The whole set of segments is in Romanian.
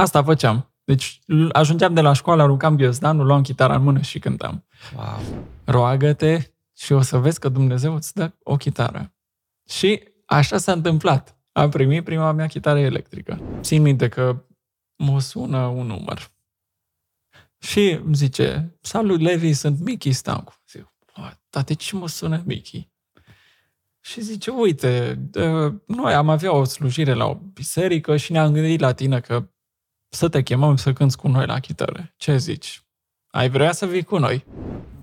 asta făceam. Deci ajungeam de la școală, aruncam ghiozdanul, luam chitara în mână și cântam. Wow. Roagă-te și o să vezi că Dumnezeu îți dă o chitară. Și așa s-a întâmplat. Am primit prima mea chitară electrică. Țin minte că mă sună un număr. Și îmi zice, salut Levi, sunt Mickey Stancu. Zic, tate, ce mă sună Mickey? Și zice, uite, noi am avea o slujire la o biserică și ne-am gândit la tine că să te chemăm să cânți cu noi la chitară. Ce zici? Ai vrea să vii cu noi?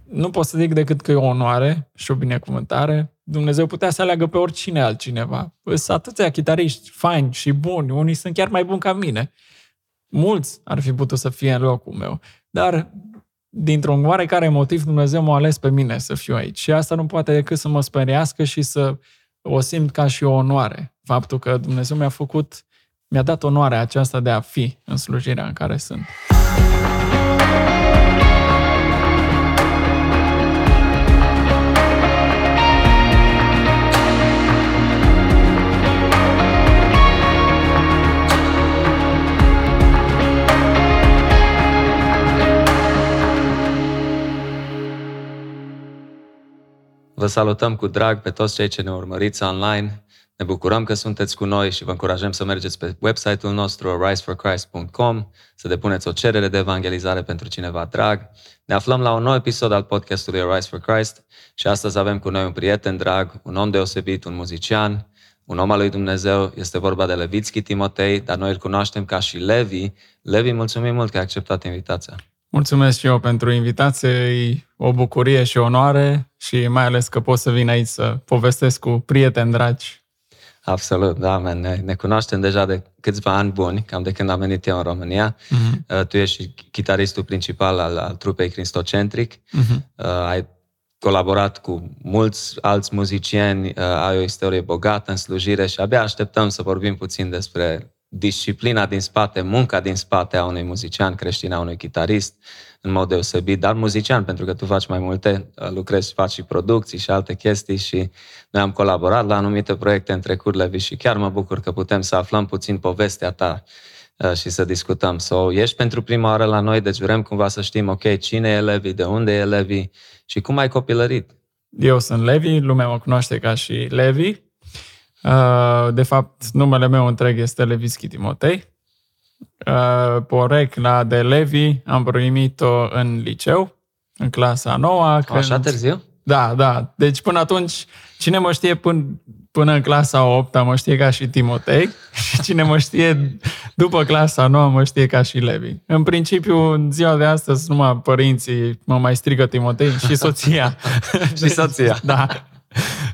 Nu pot să zic decât că e o onoare și o binecuvântare. Dumnezeu putea să aleagă pe oricine altcineva. Sunt atâția chitariști faini și buni, unii sunt chiar mai buni ca mine. Mulți ar fi putut să fie în locul meu. Dar dintr-un oarecare motiv Dumnezeu m-a ales pe mine să fiu aici. Și asta nu poate decât să mă speriască și să o simt ca și o onoare. Faptul că Dumnezeu mi-a făcut, mi-a dat onoarea aceasta de a fi în slujirea în care sunt. Vă salutăm cu drag pe toți cei ce ne urmăriți online. Ne bucurăm că sunteți cu noi și vă încurajăm să mergeți pe website-ul nostru riseforchrist.com, să depuneți o cerere de evangelizare pentru cineva drag. Ne aflăm la un nou episod al podcastului Rise for Christ și astăzi avem cu noi un prieten drag, un om deosebit, un muzician, un om al lui Dumnezeu. Este vorba de Levitski Timotei, dar noi îl cunoaștem ca și Levi. Levi, mulțumim mult că ai acceptat invitația. Mulțumesc și eu pentru invitație, e o bucurie și onoare și mai ales că pot să vin aici să povestesc cu prieteni dragi. Absolut, da, man. Ne, ne cunoaștem deja de câțiva ani buni, cam de când am venit eu în România. Uh-huh. Tu ești chitaristul principal al, al trupei Cristocentric. Uh-huh. Uh, ai colaborat cu mulți alți muzicieni, uh, ai o istorie bogată în slujire și abia așteptăm să vorbim puțin despre disciplina din spate, munca din spate a unui muzician creștin, a unui chitarist, în mod deosebit, dar muzician, pentru că tu faci mai multe, uh, lucrezi, faci și producții și alte chestii și noi am colaborat la anumite proiecte în trecut, Levi, și chiar mă bucur că putem să aflăm puțin povestea ta uh, și să discutăm. So, ești pentru prima oară la noi, deci vrem cumva să știm, ok, cine e Levi, de unde e Levi și cum ai copilărit? Eu sunt Levi, lumea mă cunoaște ca și Levi, Uh, de fapt, numele meu întreg este Levischi Timotei. Uh, porecla de Levi am primit-o în liceu, în clasa a noua. Așa târziu? Da, da. Deci până atunci, cine mă știe până, până în clasa 8 mă știe ca și Timotei și cine mă știe după clasa 9 mă știe ca și Levi. În principiu, în ziua de astăzi, numai părinții mă mai strigă Timotei și soția. și soția. da.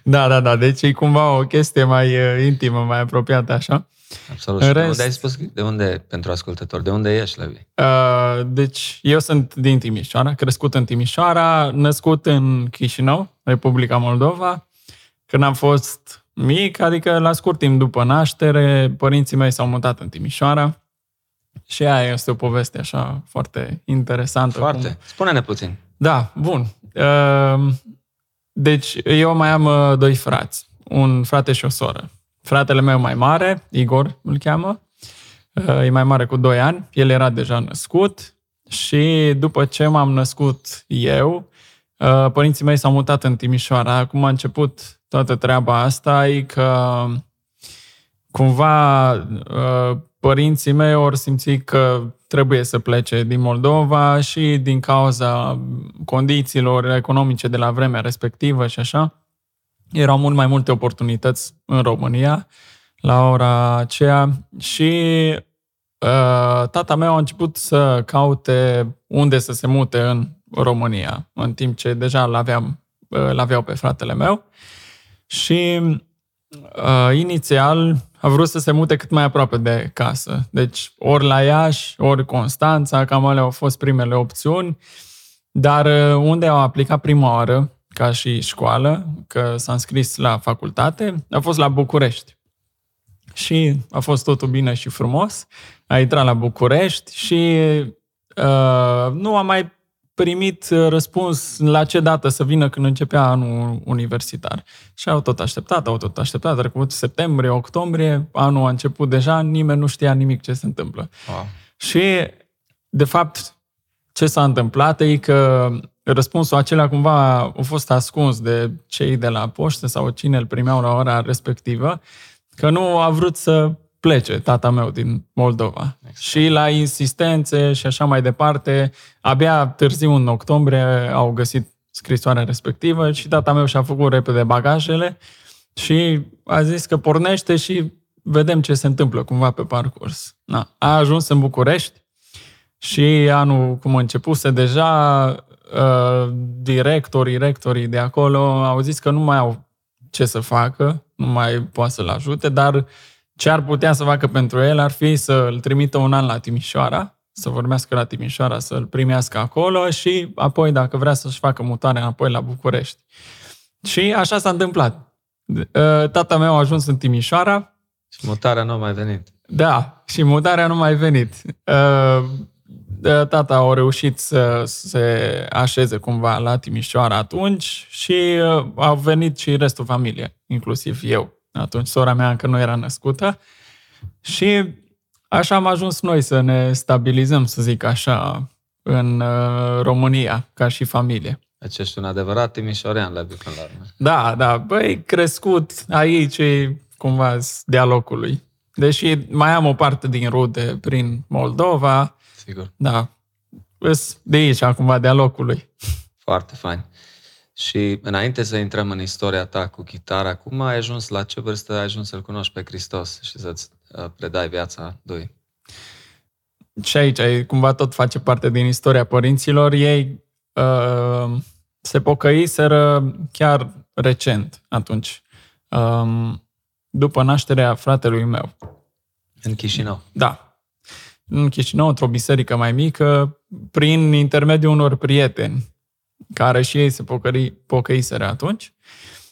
Da, da, da. Deci e cumva o chestie mai uh, intimă, mai apropiată, așa. Absolut. În rest, de unde ai spus, de unde, pentru ascultător, de unde ești, Levi? Uh, deci, eu sunt din Timișoara, crescut în Timișoara, născut în Chișinău, Republica Moldova. Când am fost mic, adică la scurt timp după naștere, părinții mei s-au mutat în Timișoara. Și aia este o poveste așa foarte interesantă. Foarte. Cum... Spune-ne puțin. Da, bun. Uh, deci, eu mai am uh, doi frați, un frate și o soră. Fratele meu mai mare, Igor îl cheamă, uh, e mai mare cu 2 ani, el era deja născut și după ce m-am născut eu, uh, părinții mei s-au mutat în Timișoara. Acum a început toată treaba asta, e că cumva părinții mei ori simți că trebuie să plece din Moldova și din cauza condițiilor economice de la vremea respectivă și așa, erau mult mai multe oportunități în România la ora aceea și uh, tata meu a început să caute unde să se mute în România, în timp ce deja l-aveam, uh, l-aveau pe fratele meu. Și uh, inițial a vrut să se mute cât mai aproape de casă. Deci ori la Iași, ori Constanța, cam alea au fost primele opțiuni. Dar uh, unde au aplicat prima oară, ca și școală, că s-a înscris la facultate, a fost la București. Și a fost totul bine și frumos. A intrat la București și uh, nu a mai primit uh, răspuns la ce dată să vină când începea anul universitar. Și au tot așteptat, au tot așteptat, a trecut septembrie, octombrie, anul a început deja, nimeni nu știa nimic ce se întâmplă. Wow. Și, de fapt, ce s-a întâmplat e că răspunsul acela cumva a fost ascuns de cei de la poștă sau cine îl primeau la ora respectivă, că nu a vrut să plece tata meu din Moldova. Exact. Și la insistențe și așa mai departe, abia târziu în octombrie au găsit scrisoarea respectivă și tata meu și-a făcut repede bagajele și a zis că pornește și vedem ce se întâmplă cumva pe parcurs. Na, a ajuns în București și anul cum începuse deja, uh, directorii, rectorii de acolo au zis că nu mai au ce să facă, nu mai poate să-l ajute, dar ce ar putea să facă pentru el ar fi să îl trimită un an la Timișoara, să vorbească la Timișoara, să-l primească acolo și apoi, dacă vrea să-și facă mutarea înapoi la București. Și așa s-a întâmplat. Uh, tata meu a ajuns în Timișoara. Și mutarea nu a mai venit. Da, și mutarea nu mai venit. Uh, tata a reușit să se așeze cumva la Timișoara atunci și uh, a venit și restul familiei, inclusiv eu. Atunci sora mea încă nu era născută și așa am ajuns noi să ne stabilizăm, să zic așa, în uh, România, ca și familie. Deci ești un adevărat timișorean la până la urmă. Da, da, băi, crescut aici cumva de-a locului. Deși mai am o parte din rude prin Moldova. Sigur. Da. De aici, cumva, de-a locului. Foarte fain. Și înainte să intrăm în istoria ta cu chitara, cum ai ajuns, la ce vârstă ai ajuns să-L cunoști pe Hristos și să-ți uh, predai viața lui? Și aici cumva tot face parte din istoria părinților. Ei uh, se pocăiseră chiar recent atunci, um, după nașterea fratelui meu. În Chișinău? Da. În Chișinău, într-o biserică mai mică, prin intermediul unor prieteni care și ei se pocări, pocăiseră atunci.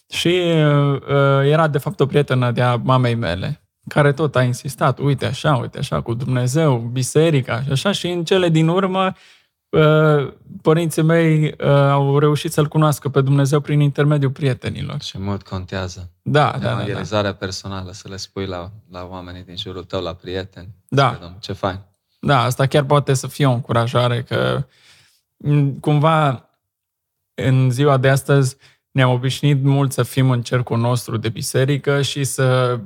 Și uh, era de fapt o prietenă de-a mamei mele, care tot a insistat, uite așa, uite așa, cu Dumnezeu, biserica și așa, și în cele din urmă uh, părinții mei uh, au reușit să-L cunoască pe Dumnezeu prin intermediul prietenilor. Și mult contează. Da, da, da, da. personală, să le spui la, la oamenii din jurul tău, la prieteni. Da. Vedem, ce fain. Da, asta chiar poate să fie o încurajare că cumva în ziua de astăzi ne-am obișnuit mult să fim în cercul nostru de biserică și să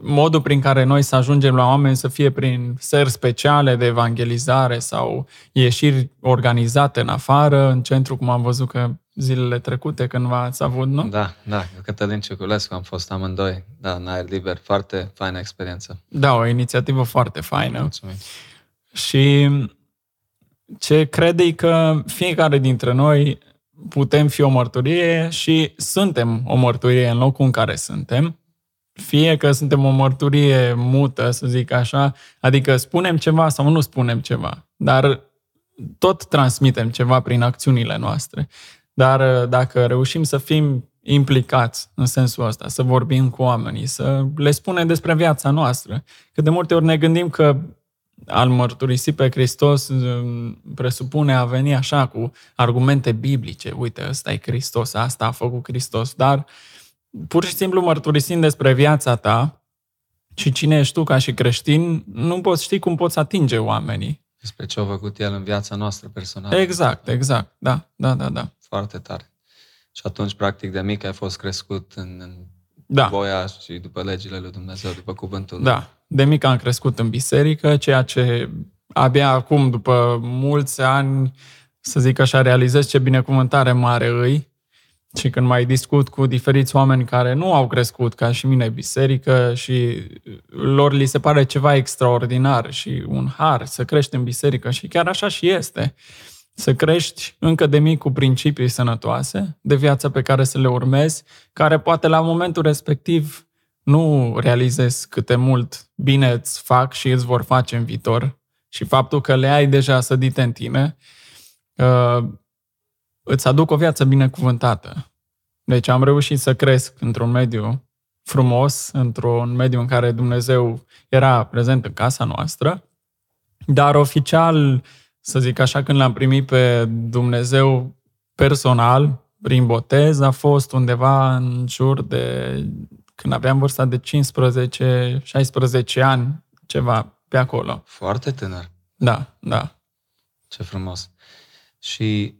modul prin care noi să ajungem la oameni să fie prin seri speciale de evangelizare sau ieșiri organizate în afară, în centru, cum am văzut că zilele trecute cândva ați avut, nu? Da, da, cu Cătălin Ciculescu am fost amândoi, da, în aer liber, foarte faină experiență. Da, o inițiativă foarte faină. Mulțumim. Și ce crede că fiecare dintre noi putem fi o mărturie și suntem o mărturie în locul în care suntem, fie că suntem o mărturie mută, să zic așa, adică spunem ceva sau nu spunem ceva, dar tot transmitem ceva prin acțiunile noastre. Dar uh, dacă reușim să fim implicați în sensul ăsta, să vorbim cu oamenii, să le spunem despre viața noastră, că de multe ori ne gândim că al mărturisi pe Hristos presupune a veni așa cu argumente biblice. Uite, ăsta e Hristos, asta a făcut Hristos, dar pur și simplu mărturisind despre viața ta și cine ești tu ca și creștin, nu poți ști cum poți atinge oamenii. Despre ce a făcut El în viața noastră personală. Exact, exact, da, da, da, da. Foarte tare. Și atunci, practic, de mic ai fost crescut în, în da. voia și după legile lui Dumnezeu, după cuvântul Da, lui. de mic am crescut în biserică, ceea ce abia acum, după mulți ani, să zic așa, realizez ce binecuvântare mare îi. Și când mai discut cu diferiți oameni care nu au crescut ca și mine biserică și lor li se pare ceva extraordinar și un har să crești în biserică și chiar așa și este. Să crești încă de mic cu principii sănătoase de viața pe care să le urmezi, care poate la momentul respectiv nu realizezi cât de mult bine îți fac și îți vor face în viitor și faptul că le ai deja sădite în tine, uh, îți aduc o viață binecuvântată. Deci am reușit să cresc într-un mediu frumos, într-un mediu în care Dumnezeu era prezent în casa noastră, dar oficial să zic așa, când l-am primit pe Dumnezeu personal, prin botez, a fost undeva în jur de când aveam vârsta de 15-16 ani, ceva pe acolo. Foarte tânăr. Da, da. Ce frumos. Și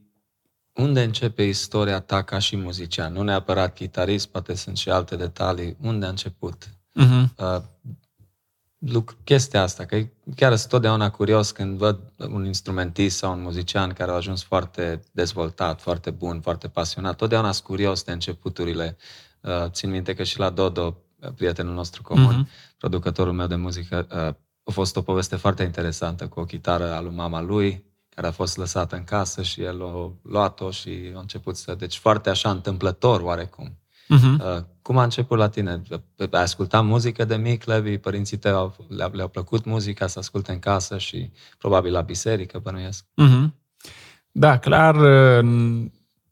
unde începe istoria ta ca și muzician? Nu neapărat chitarist, poate sunt și alte detalii. Unde a început? Uh-huh. Uh, chestia asta, că chiar sunt totdeauna curios când văd un instrumentist sau un muzician care a ajuns foarte dezvoltat, foarte bun, foarte pasionat. Totdeauna sunt curios de începuturile. Uh, țin minte că și la Dodo, prietenul nostru comun, uh-huh. producătorul meu de muzică, uh, a fost o poveste foarte interesantă cu o chitară a lui mama lui, care a fost lăsată în casă și el a luat-o și a început să... Deci foarte așa întâmplător oarecum. Uh-huh. Cum a început la tine? Ai ascultat muzică de mic, Levi? Părinții tăi au, le-au, le-au plăcut muzica să asculte în casă și probabil la biserică, bănuiesc. Uh-huh. Da, clar, în,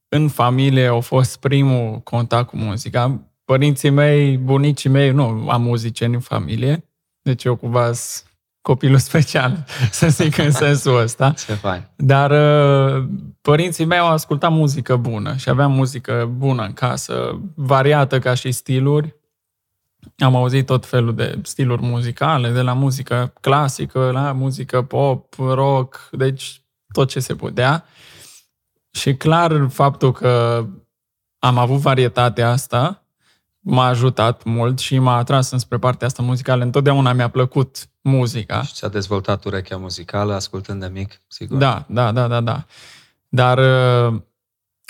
în familie a fost primul contact cu muzica. Părinții mei, bunicii mei, nu am muzicieni în familie, deci eu cumva copilul special, să zic în sensul ăsta. Ce fain. Dar uh, părinții mei au ascultat muzică bună și aveam muzică bună în casă, variată ca și stiluri. Am auzit tot felul de stiluri muzicale, de la muzică clasică la muzică pop, rock, deci tot ce se putea. Și clar, faptul că am avut varietatea asta m-a ajutat mult și m-a atras înspre partea asta muzicală. Întotdeauna mi-a plăcut muzica. Și ți-a dezvoltat urechea muzicală ascultând de mic, sigur? Da, da, da, da, da. Dar uh,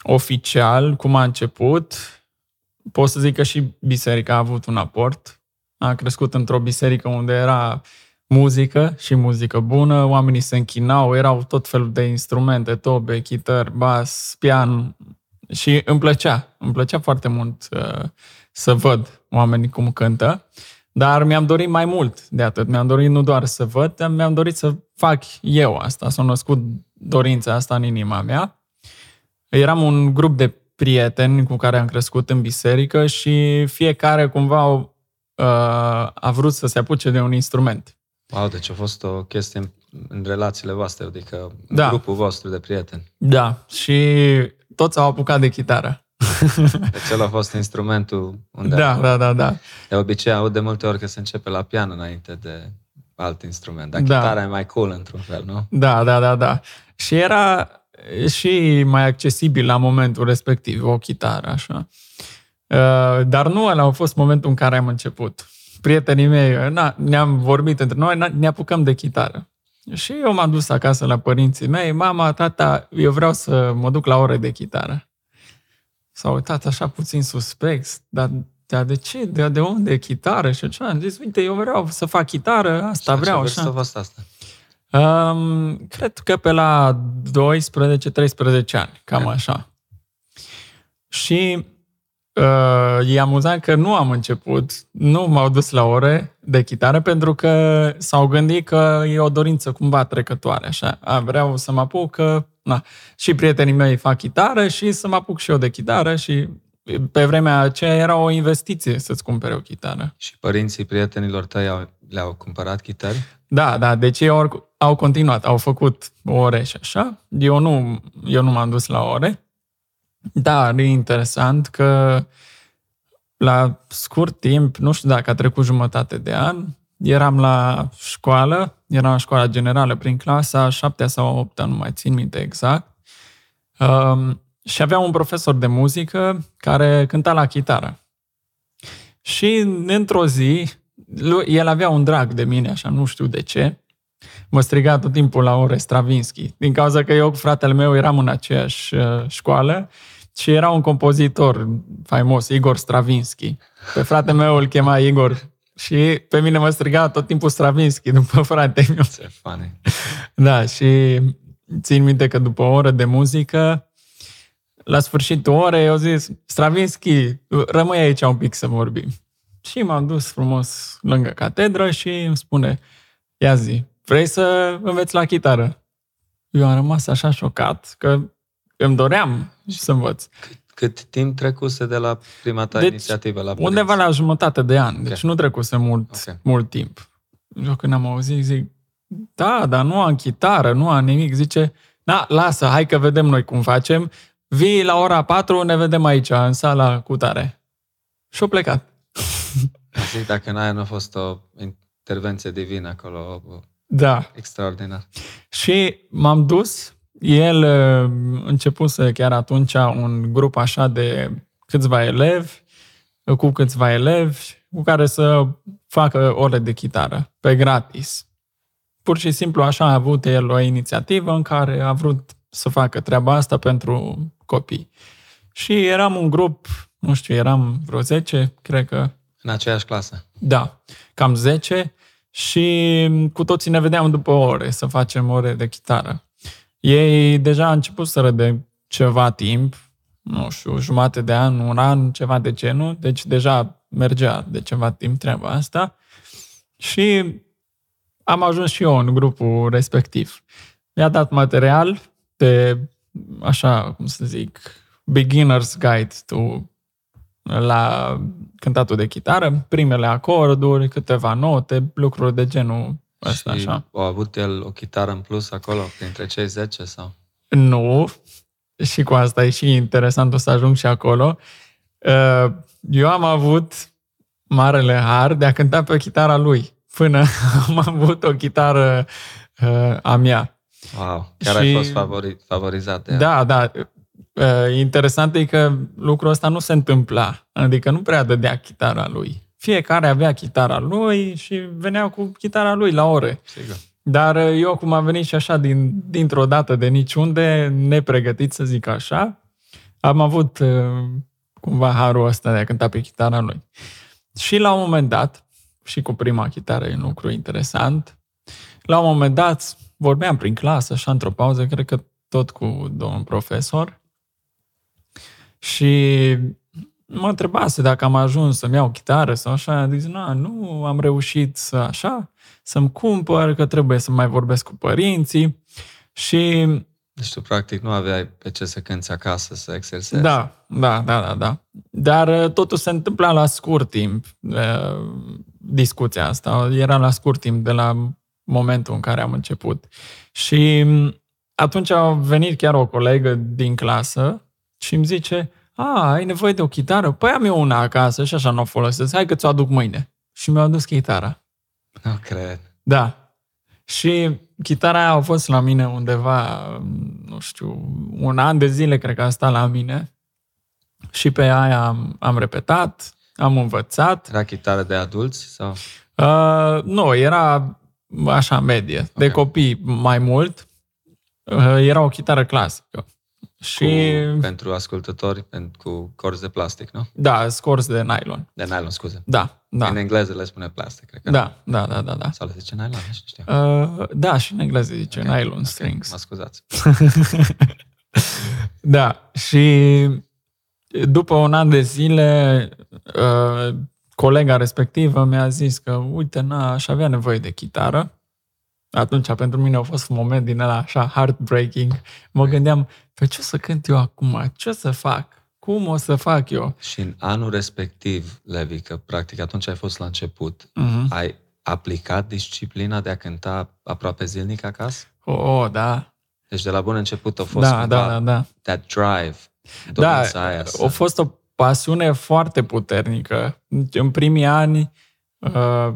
oficial, cum a început, pot să zic că și biserica a avut un aport. A crescut într-o biserică unde era muzică și muzică bună, oamenii se închinau, erau tot felul de instrumente, tobe, chitări, bas, pian și îmi plăcea, îmi plăcea foarte mult uh, să văd oamenii cum cântă. Dar mi-am dorit mai mult de atât. Mi-am dorit nu doar să văd, dar mi-am dorit să fac eu asta. S-a născut dorința asta în inima mea. Eram un grup de prieteni cu care am crescut în biserică și fiecare cumva uh, a vrut să se apuce de un instrument. Wow, deci a fost o chestie în, în relațiile voastre, adică în da. grupul vostru de prieteni. Da, și toți au apucat de chitară. Deci el a fost instrumentul unde... Da, da, da, da. De obicei aud de multe ori că se începe la pian înainte de alt instrument. Dar da. chitara e mai cool într-un fel, nu? Da, da, da, da. Și era și mai accesibil la momentul respectiv, o chitară, așa. Uh, dar nu ăla a fost momentul în care am început. Prietenii mei, na, ne-am vorbit între noi, na, ne apucăm de chitară. Și eu m-am dus acasă la părinții mei, mama, tata, eu vreau să mă duc la ore de chitară s-a uitat așa puțin suspect, dar dar de ce? De, de unde? Chitară? Și ce? Am zis, uite, eu vreau să fac chitară, asta și vreau. Așa. să asta? Um, cred că pe la 12-13 ani, cam așa. Și uh, e amuzant că nu am început, nu m-au dus la ore de chitară pentru că s-au gândit că e o dorință cumva trecătoare, așa. A, vreau să mă apuc că na. Și prietenii mei fac chitară și să mă apuc și eu de chitară și pe vremea aceea era o investiție să-ți cumpere o chitară. Și părinții prietenilor tăi au, le-au cumpărat chitări? Da, da, deci ei au, au continuat, au făcut ore și așa. Eu nu, eu nu m-am dus la ore. Dar e interesant că la scurt timp, nu știu dacă a trecut jumătate de an, eram la școală, eram la școala generală prin clasa șaptea sau opta, nu mai țin minte exact. Um, și avea un profesor de muzică care cânta la chitară. Și într-o zi, el avea un drag de mine, așa, nu știu de ce. Mă striga tot timpul la ore Stravinsky. Din cauza că eu cu fratele meu eram în aceeași uh, școală și era un compozitor faimos, Igor Stravinsky. Pe fratele meu îl chema Igor și pe mine mă striga tot timpul Stravinsky după frate meu. Ce funny. Da, și țin minte că după o oră de muzică, la sfârșitul orei, eu zis, Stravinsky, rămâi aici un pic să vorbim. Și m-am dus frumos lângă catedră și îmi spune, ia zi, vrei să înveți la chitară? Eu am rămas așa șocat că îmi doream să învăț. Cât timp trecuse de la prima ta deci, inițiativă la părinți? Undeva la jumătate de an, okay. deci nu trecuse mult, okay. mult timp. Eu când am auzit, zic, da, dar nu am chitară, nu am nimic. Zice, na, lasă, hai că vedem noi cum facem. Vii la ora 4, ne vedem aici, în sala cu tare. Și-o plecat. Zic, dacă n-aia nu a fost o intervenție divină acolo, da. extraordinar. Și m-am dus, el uh, începuse chiar atunci un grup așa de câțiva elevi, cu câțiva elevi, cu care să facă ore de chitară, pe gratis. Pur și simplu așa a avut el o inițiativă în care a vrut să facă treaba asta pentru copii. Și eram un grup, nu știu, eram vreo 10, cred că. În aceeași clasă. Da, cam 10 și cu toții ne vedeam după ore să facem ore de chitară. Ei deja au început să de ceva timp, nu știu, jumate de an, un an, ceva de genul, deci deja mergea de ceva timp treaba asta și am ajuns și eu în grupul respectiv. Mi-a dat material pe, așa, cum să zic, beginner's guide to, la cântatul de chitară, primele acorduri, câteva note, lucruri de genul ăsta, și așa. a avut el o chitară în plus acolo, printre cei 10 sau? Nu, și cu asta e și interesant, o să ajung și acolo. Uh, eu am avut marele har de a cânta pe chitara lui, până am avut o chitară uh, a mea. Wow, chiar și... ai fost favori, favorizat de Da, da. Uh, interesant e că lucrul ăsta nu se întâmpla. Adică nu prea dădea chitara lui. Fiecare avea chitara lui și venea cu chitara lui la ore. Sigur. Dar uh, eu, cum am venit și așa din, dintr-o dată de niciunde, nepregătit să zic așa, am avut uh, cumva harul ăsta de a cânta pe chitara lui. Și la un moment dat, și cu prima chitară e un lucru interesant, la un moment dat vorbeam prin clasă, așa într-o pauză, cred că tot cu domnul profesor, și mă întrebase dacă am ajuns să-mi iau chitară sau așa, a zis, nu, nu am reușit să așa, să-mi cumpăr, că trebuie să mai vorbesc cu părinții și... Deci tu practic nu aveai pe ce să cânti acasă, să exersezi. Da, da, da, da, da. Dar uh, totul se întâmpla la scurt timp, uh, discuția asta. Era la scurt timp de la momentul în care am început. Și um, atunci a venit chiar o colegă din clasă și îmi zice, a, ai nevoie de o chitară? Păi am eu una acasă și așa nu o folosesc. Hai că ți-o aduc mâine. Și mi-a adus chitara. Nu cred. Da. Și chitara aia a fost la mine undeva, nu știu, un an de zile cred că a stat la mine. Și pe aia am, am repetat, am învățat. Era chitară de adulți sau? Uh, nu, era așa medie, okay. de copii mai mult. Uh, era o chitară clasică. Și... Cu, pentru ascultători, pentru, cu corzi de plastic, nu? Da, corzi de nylon. De nylon, scuze. Da, da. În engleză le spune plastic, cred că. Da, da, da, da. da. Sau le zice nylon, nu știu. Uh, da, și în engleză zice okay. nylon okay. strings. Mă scuzați. da, și după un an de zile, uh, colega respectivă mi-a zis că, uite, na, aș avea nevoie de chitară. Atunci, pentru mine a fost un moment din ăla așa heartbreaking. Mă gândeam, pe ce o să cânt eu acum? Ce o să fac? Cum o să fac eu? Și în anul respectiv, Levi, că practic atunci ai fost la început, uh-huh. ai aplicat disciplina de a cânta aproape zilnic acasă? Oh, oh da. Deci de la bun început a fost da, da, da, da. that drive, da, aia să... a fost o pasiune foarte puternică. În primii ani uh,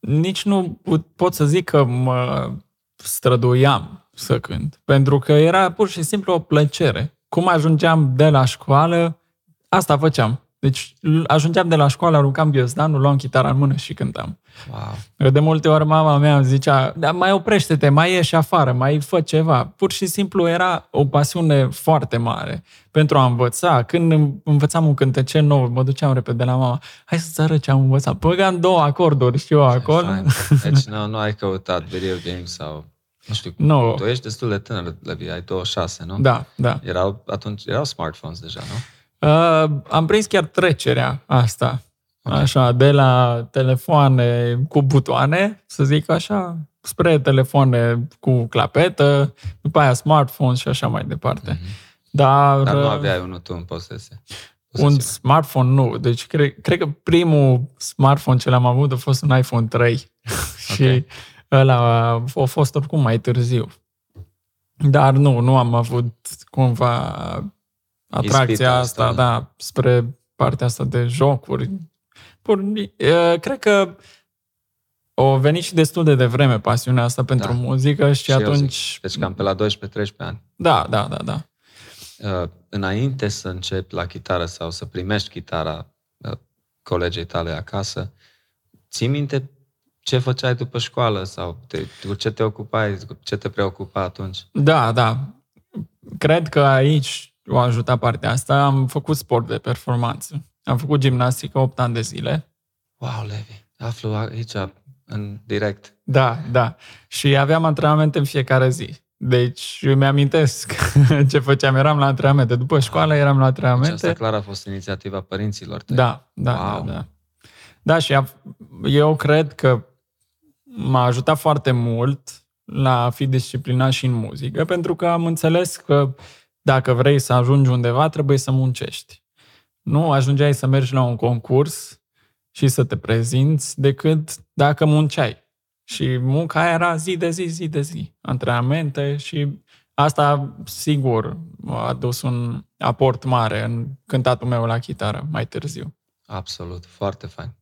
nici nu pot să zic că mă străduiam să cânt, pentru că era pur și simplu o plăcere. Cum ajungeam de la școală, asta făceam. Deci ajungeam de la școală, aruncam ghiozdanul, luam chitara în mână și cântam. Wow. De multe ori mama mea îmi zicea, da, mai oprește-te, mai ieși afară, mai fă ceva. Pur și simplu era o pasiune foarte mare pentru a învăța. Când învățam un cântece nou, mă duceam repede la mama, hai să-ți arăt ce am învățat. Băgam două acorduri și eu acolo. Deci nu, nu ai căutat video games sau nu știu, no. tu ești destul de tânăr, Levi, ai 26, nu? Da, da. Erau, atunci, erau smartphones deja, nu? Uh, am prins chiar trecerea asta. Okay. Așa, de la telefoane cu butoane, să zic așa, spre telefoane cu clapetă, după aia smartphone și așa mai departe. Mm-hmm. Dar, Dar nu uh, aveai unul tu în posesie. Un smartphone nu. Deci cred, cred că primul smartphone ce l-am avut a fost un iPhone 3. Okay. și ăla a fost oricum mai târziu. Dar nu, nu am avut cumva atracția asta, asta, da, spre partea asta de jocuri. Pur, cred că o venit și destul de devreme pasiunea asta pentru da. muzică și, și atunci... Deci cam pe la 12-13 ani. Da, da, da, da. Uh, înainte să începi la chitară sau să primești chitara uh, colegii tale acasă, ții minte ce făceai după școală sau te, cu ce te ocupai, cu ce te preocupa atunci? Da, da. Cred că aici o ajuta partea asta. Am făcut sport de performanță. Am făcut gimnastică 8 ani de zile. Wow, Levi, aflu aici în direct. Da, da. Și aveam antrenamente în fiecare zi. Deci îmi amintesc ce făceam. Eram la antrenamente. După școală eram la antrenamente. Deci asta clar a fost inițiativa părinților tăi. Da, da, wow. da, da. Da, și eu cred că m-a ajutat foarte mult la a fi disciplinat și în muzică, pentru că am înțeles că dacă vrei să ajungi undeva, trebuie să muncești. Nu ajungeai să mergi la un concurs și să te prezinți decât dacă munceai. Și munca aia era zi de zi, zi de zi. Antrenamente și asta, sigur, a adus un aport mare în cântatul meu la chitară mai târziu. Absolut, foarte fain.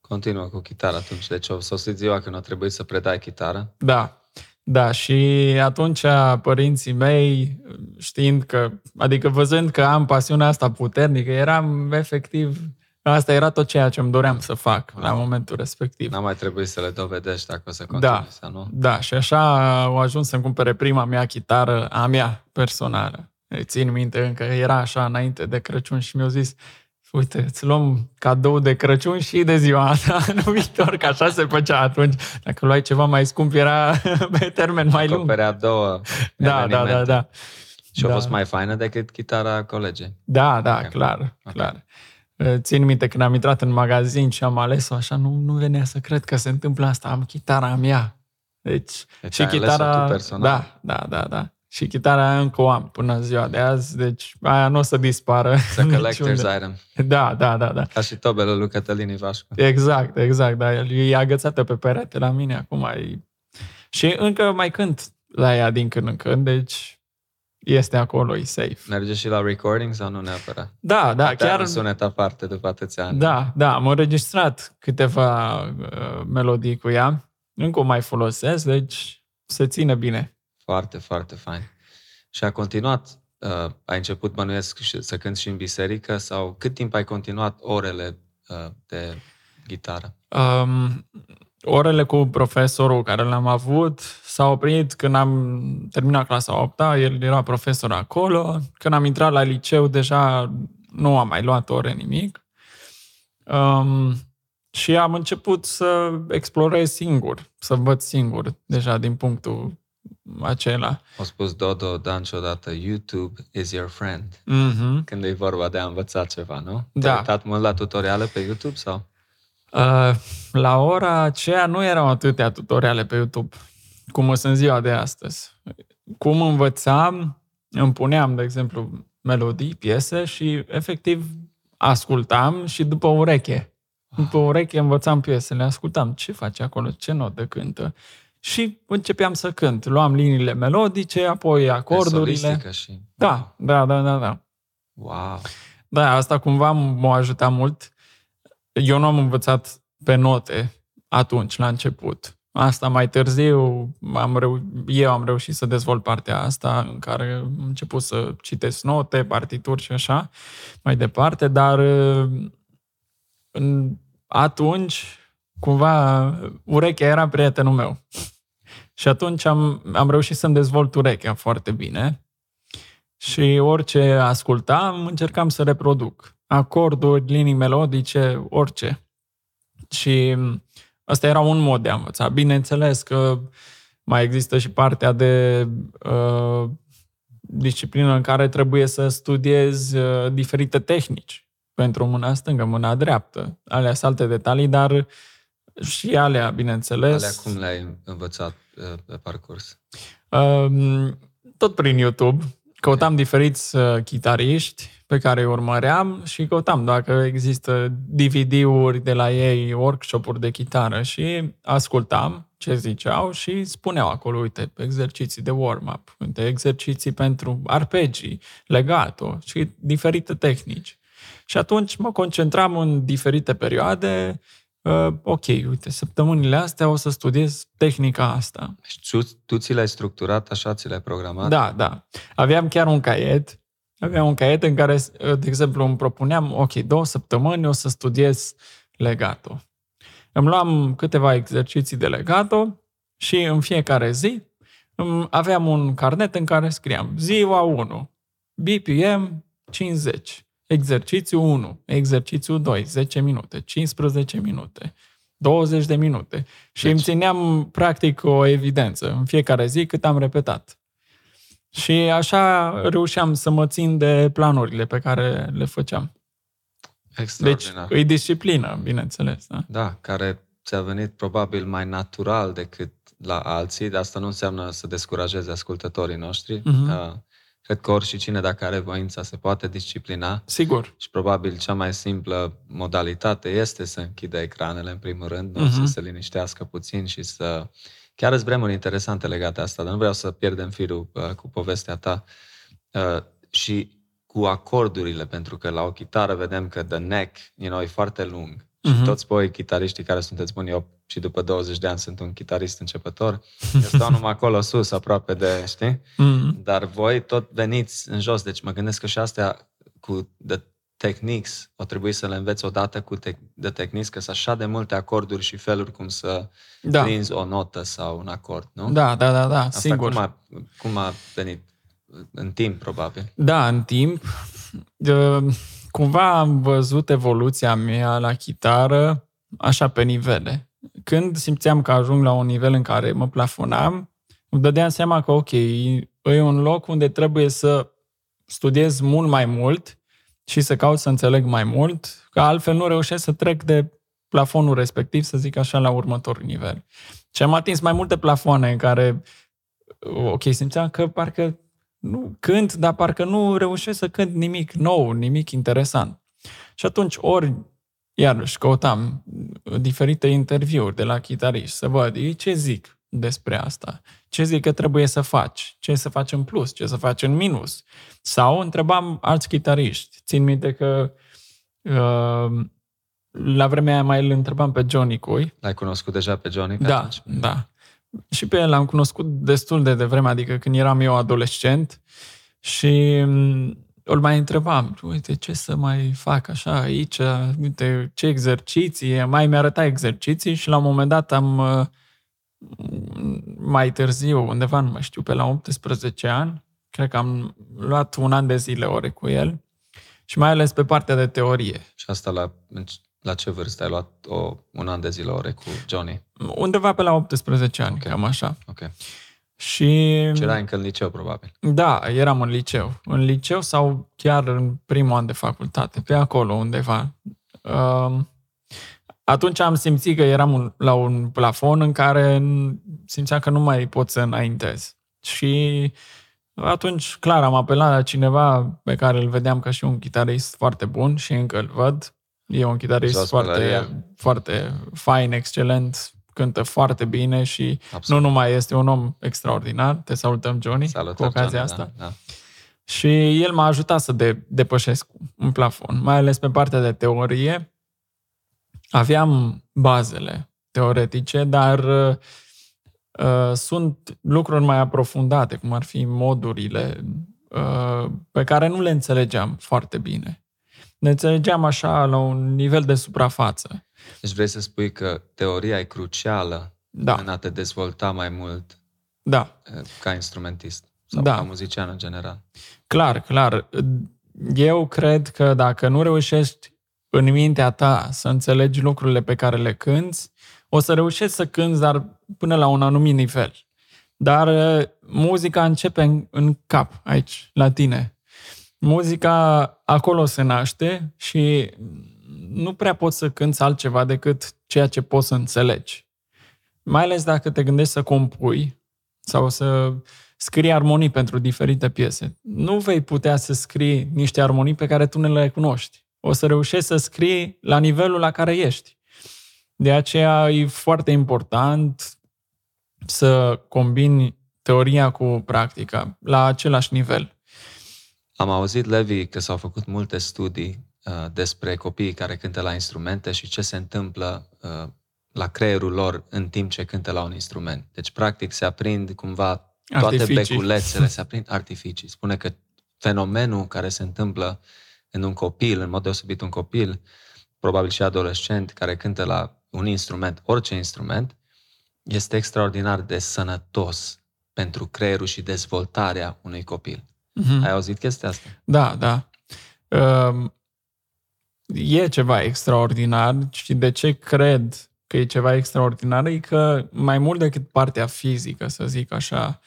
Continuă cu chitara atunci. Deci o sosit ziua când o trebuie să predai chitară. Da, da, și atunci părinții mei, știind că, adică văzând că am pasiunea asta puternică, eram efectiv, asta era tot ceea ce îmi doream să fac wow. la momentul respectiv. N-a mai trebuit să le dovedești dacă o să continui da, sau nu. Da, și așa au ajuns să-mi cumpere prima mea chitară, a mea personală. Țin minte încă, era așa înainte de Crăciun și mi-au zis, uite, îți luăm cadou de Crăciun și de ziua ta anul viitor, că așa se făcea atunci. Dacă luai ceva mai scump, era pe termen mai lung. Acoperea două Da, da, da, da. Și da. a fost mai faină decât chitara colegei. Da, da, okay. clar, okay. clar. Țin minte când am intrat în magazin și am ales-o așa, nu, nu venea să cred că se întâmplă asta, am chitara mea. Deci, deci și chitara... Tu personal. Da, da, da, da. Și chitara aia încă o am până în ziua de azi, deci aia nu o să dispară. It's a collector's item. Da, da, da, da. Ca și tobelul lui Cătălin Ivașcu. Exact, exact, da. E agățată pe perete la mine acum. E... Și încă mai cânt la ea din când în când, deci este acolo, e safe. Merge și la recording sau nu neapărat? Da, da, Poate chiar... un sunet aparte după atâția ani. Da, da, am înregistrat câteva uh, melodii cu ea. Încă o mai folosesc, deci se ține bine. Foarte, foarte fain. Și a continuat, uh, ai început, bănuiesc, să cânti și în biserică sau cât timp ai continuat orele uh, de gitară? Um, orele cu profesorul care l-am avut s-a oprit când am terminat clasa 8 el era profesor acolo. Când am intrat la liceu, deja nu am mai luat ore nimic. Um, și am început să explorez singur, să învăț singur, deja din punctul acela. A spus Dodo Danci odată, YouTube is your friend. Mm-hmm. Când e vorba de a învăța ceva, nu? Da. Te-ai uitat mult la tutoriale pe YouTube sau? Uh, la ora aceea nu erau atâtea tutoriale pe YouTube cum sunt ziua de astăzi. Cum învățam, îmi puneam, de exemplu, melodii, piese și efectiv ascultam și după ureche. După ureche învățam piesele, ascultam ce face acolo, ce notă cântă și începeam să cânt. Luam liniile melodice, apoi acordurile. Și... Da, da, da, da, da. Wow! Da, asta cumva m-a ajutat mult. Eu nu am învățat pe note atunci, la început. Asta mai târziu, am reu- eu am reușit să dezvolt partea asta în care am început să citesc note, partituri și așa mai departe, dar în, atunci, cumva, urechea era prietenul meu. Și atunci am, am reușit să-mi dezvolt urechea foarte bine și orice ascultam, încercam să reproduc. Acorduri, linii melodice, orice. Și asta era un mod de a învăța. Bineînțeles că mai există și partea de uh, disciplină în care trebuie să studiezi uh, diferite tehnici pentru mâna stângă, mâna dreaptă. Alea sunt alte detalii, dar și alea, bineînțeles. Alea cum le-ai învățat pe parcurs? Um, tot prin YouTube. Căutam okay. diferiți uh, chitariști pe care îi urmăream și căutam dacă există DVD-uri de la ei, workshop-uri de chitară și ascultam ce ziceau și spuneau acolo, uite, exerciții de warm-up, uite, exerciții pentru arpegii, legato și diferite tehnici. Și atunci mă concentram în diferite perioade, uh, ok, uite, săptămânile astea o să studiez tehnica asta. Și tu, tu ți l-ai structurat așa, ți l-ai programat? Da, da. Aveam chiar un caiet, aveam un caiet în care, uh, de exemplu, îmi propuneam, ok, două săptămâni o să studiez legato. Îmi luam câteva exerciții de legato și în fiecare zi aveam un carnet în care scriam ziua 1, BPM 50, exercițiu 1, exercițiu 2, 10 minute, 15 minute, 20 de minute. Și deci... îmi țineam practic o evidență în fiecare zi cât am repetat. Și așa reușeam să mă țin de planurile pe care le făceam. Deci e disciplină, bineînțeles. Da? da, care ți-a venit probabil mai natural decât la alții, dar asta nu înseamnă să descurajeze ascultătorii noștri. Uh-huh. Cred că și cine, dacă are voința, se poate disciplina. Sigur. Și probabil cea mai simplă modalitate este să închide ecranele, în primul rând, uh-huh. să se liniștească puțin și să... Chiar îți vremuri interesante legate asta, dar nu vreau să pierdem firul uh, cu povestea ta. Uh, și cu acordurile, pentru că la o chitară vedem că the neck, you know, e foarte lung. Uh-huh. Și mhm. toți voi chitariștii care sunteți buni, eu și după 20 de ani sunt un chitarist începător, eu stau numai acolo sus, aproape de, știi? Uh-huh. Dar voi tot veniți în jos, deci mă gândesc că și astea cu the techniques, o trebuie să le înveți odată cu te- de techniques, că sunt așa de multe acorduri și feluri cum să da. prinzi o notă sau un acord, nu? Da, da, da, da, Asta sigur. Cum a, cum a venit? În timp, probabil. Da, în timp. Cumva am văzut evoluția mea la chitară așa pe nivele. Când simțeam că ajung la un nivel în care mă plafonam, îmi dădeam seama că, ok, e un loc unde trebuie să studiez mult mai mult și să caut să înțeleg mai mult, că altfel nu reușesc să trec de plafonul respectiv, să zic așa, la următorul nivel. Și am atins mai multe plafoane în care, ok, simțeam că parcă nu cânt, dar parcă nu reușesc să cânt nimic nou, nimic interesant. Și atunci ori iarăși căutam diferite interviuri de la chitariști să văd ei ce zic despre asta, ce zic că trebuie să faci, ce să faci în plus, ce să faci în minus. Sau întrebam alți chitariști. Țin minte că uh, la vremea aia mai îl întrebam pe Johnny Cui. L-ai cunoscut deja pe Johnny? da, atunci? da și pe el l-am cunoscut destul de devreme, adică când eram eu adolescent și mm, îl mai întrebam, uite, ce să mai fac așa aici, uite, ce exerciții, mai mi-arăta exerciții și la un moment dat am uh, mai târziu, undeva, nu mai știu, pe la 18 ani, cred că am luat un an de zile ore cu el și mai ales pe partea de teorie. Și asta la la ce vârstă ai luat o, un an de zile ore cu Johnny? Undeva pe la 18 ani, okay. cam așa. Ok. Și... Și erai încă în liceu, probabil. Da, eram în liceu. În liceu sau chiar în primul an de facultate, pe acolo undeva. Um, atunci am simțit că eram la un plafon în care simțeam că nu mai pot să înaintez. Și atunci, clar, am apelat la cineva pe care îl vedeam ca și un chitarist foarte bun și încă îl văd, E un chitarist foarte, foarte fain, excelent, cântă foarte bine și Absolut. nu numai este un om extraordinar. Te salutăm, Johnny, Salutăm, cu ocazia Johnny, asta. Da, da. Și el m-a ajutat să de, depășesc un plafon, mai ales pe partea de teorie. Aveam bazele teoretice, dar uh, sunt lucruri mai aprofundate, cum ar fi modurile, uh, pe care nu le înțelegeam foarte bine ne înțelegeam așa la un nivel de suprafață. Deci vrei să spui că teoria e crucială da. în a te dezvolta mai mult da. Eh, ca instrumentist sau da. ca muzician în general. Clar, clar. Eu cred că dacă nu reușești în mintea ta să înțelegi lucrurile pe care le cânți, o să reușești să cânți, dar până la un anumit nivel. Dar eh, muzica începe în, în cap, aici, la tine. Muzica acolo se naște și nu prea poți să cânți altceva decât ceea ce poți să înțelegi. Mai ales dacă te gândești să compui sau să scrii armonii pentru diferite piese. Nu vei putea să scrii niște armonii pe care tu nu le cunoști. O să reușești să scrii la nivelul la care ești. De aceea e foarte important să combini teoria cu practica la același nivel. Am auzit, Levi, că s-au făcut multe studii uh, despre copiii care cântă la instrumente și ce se întâmplă uh, la creierul lor în timp ce cântă la un instrument. Deci, practic, se aprind cumva toate artificii. beculețele, se aprind artificii. Spune că fenomenul care se întâmplă în un copil, în mod deosebit un copil, probabil și adolescent, care cântă la un instrument, orice instrument, este extraordinar de sănătos pentru creierul și dezvoltarea unui copil. Mm-hmm. Ai auzit chestia asta? Da, da. Uh, e ceva extraordinar și de ce cred că e ceva extraordinar e că mai mult decât partea fizică, să zic așa,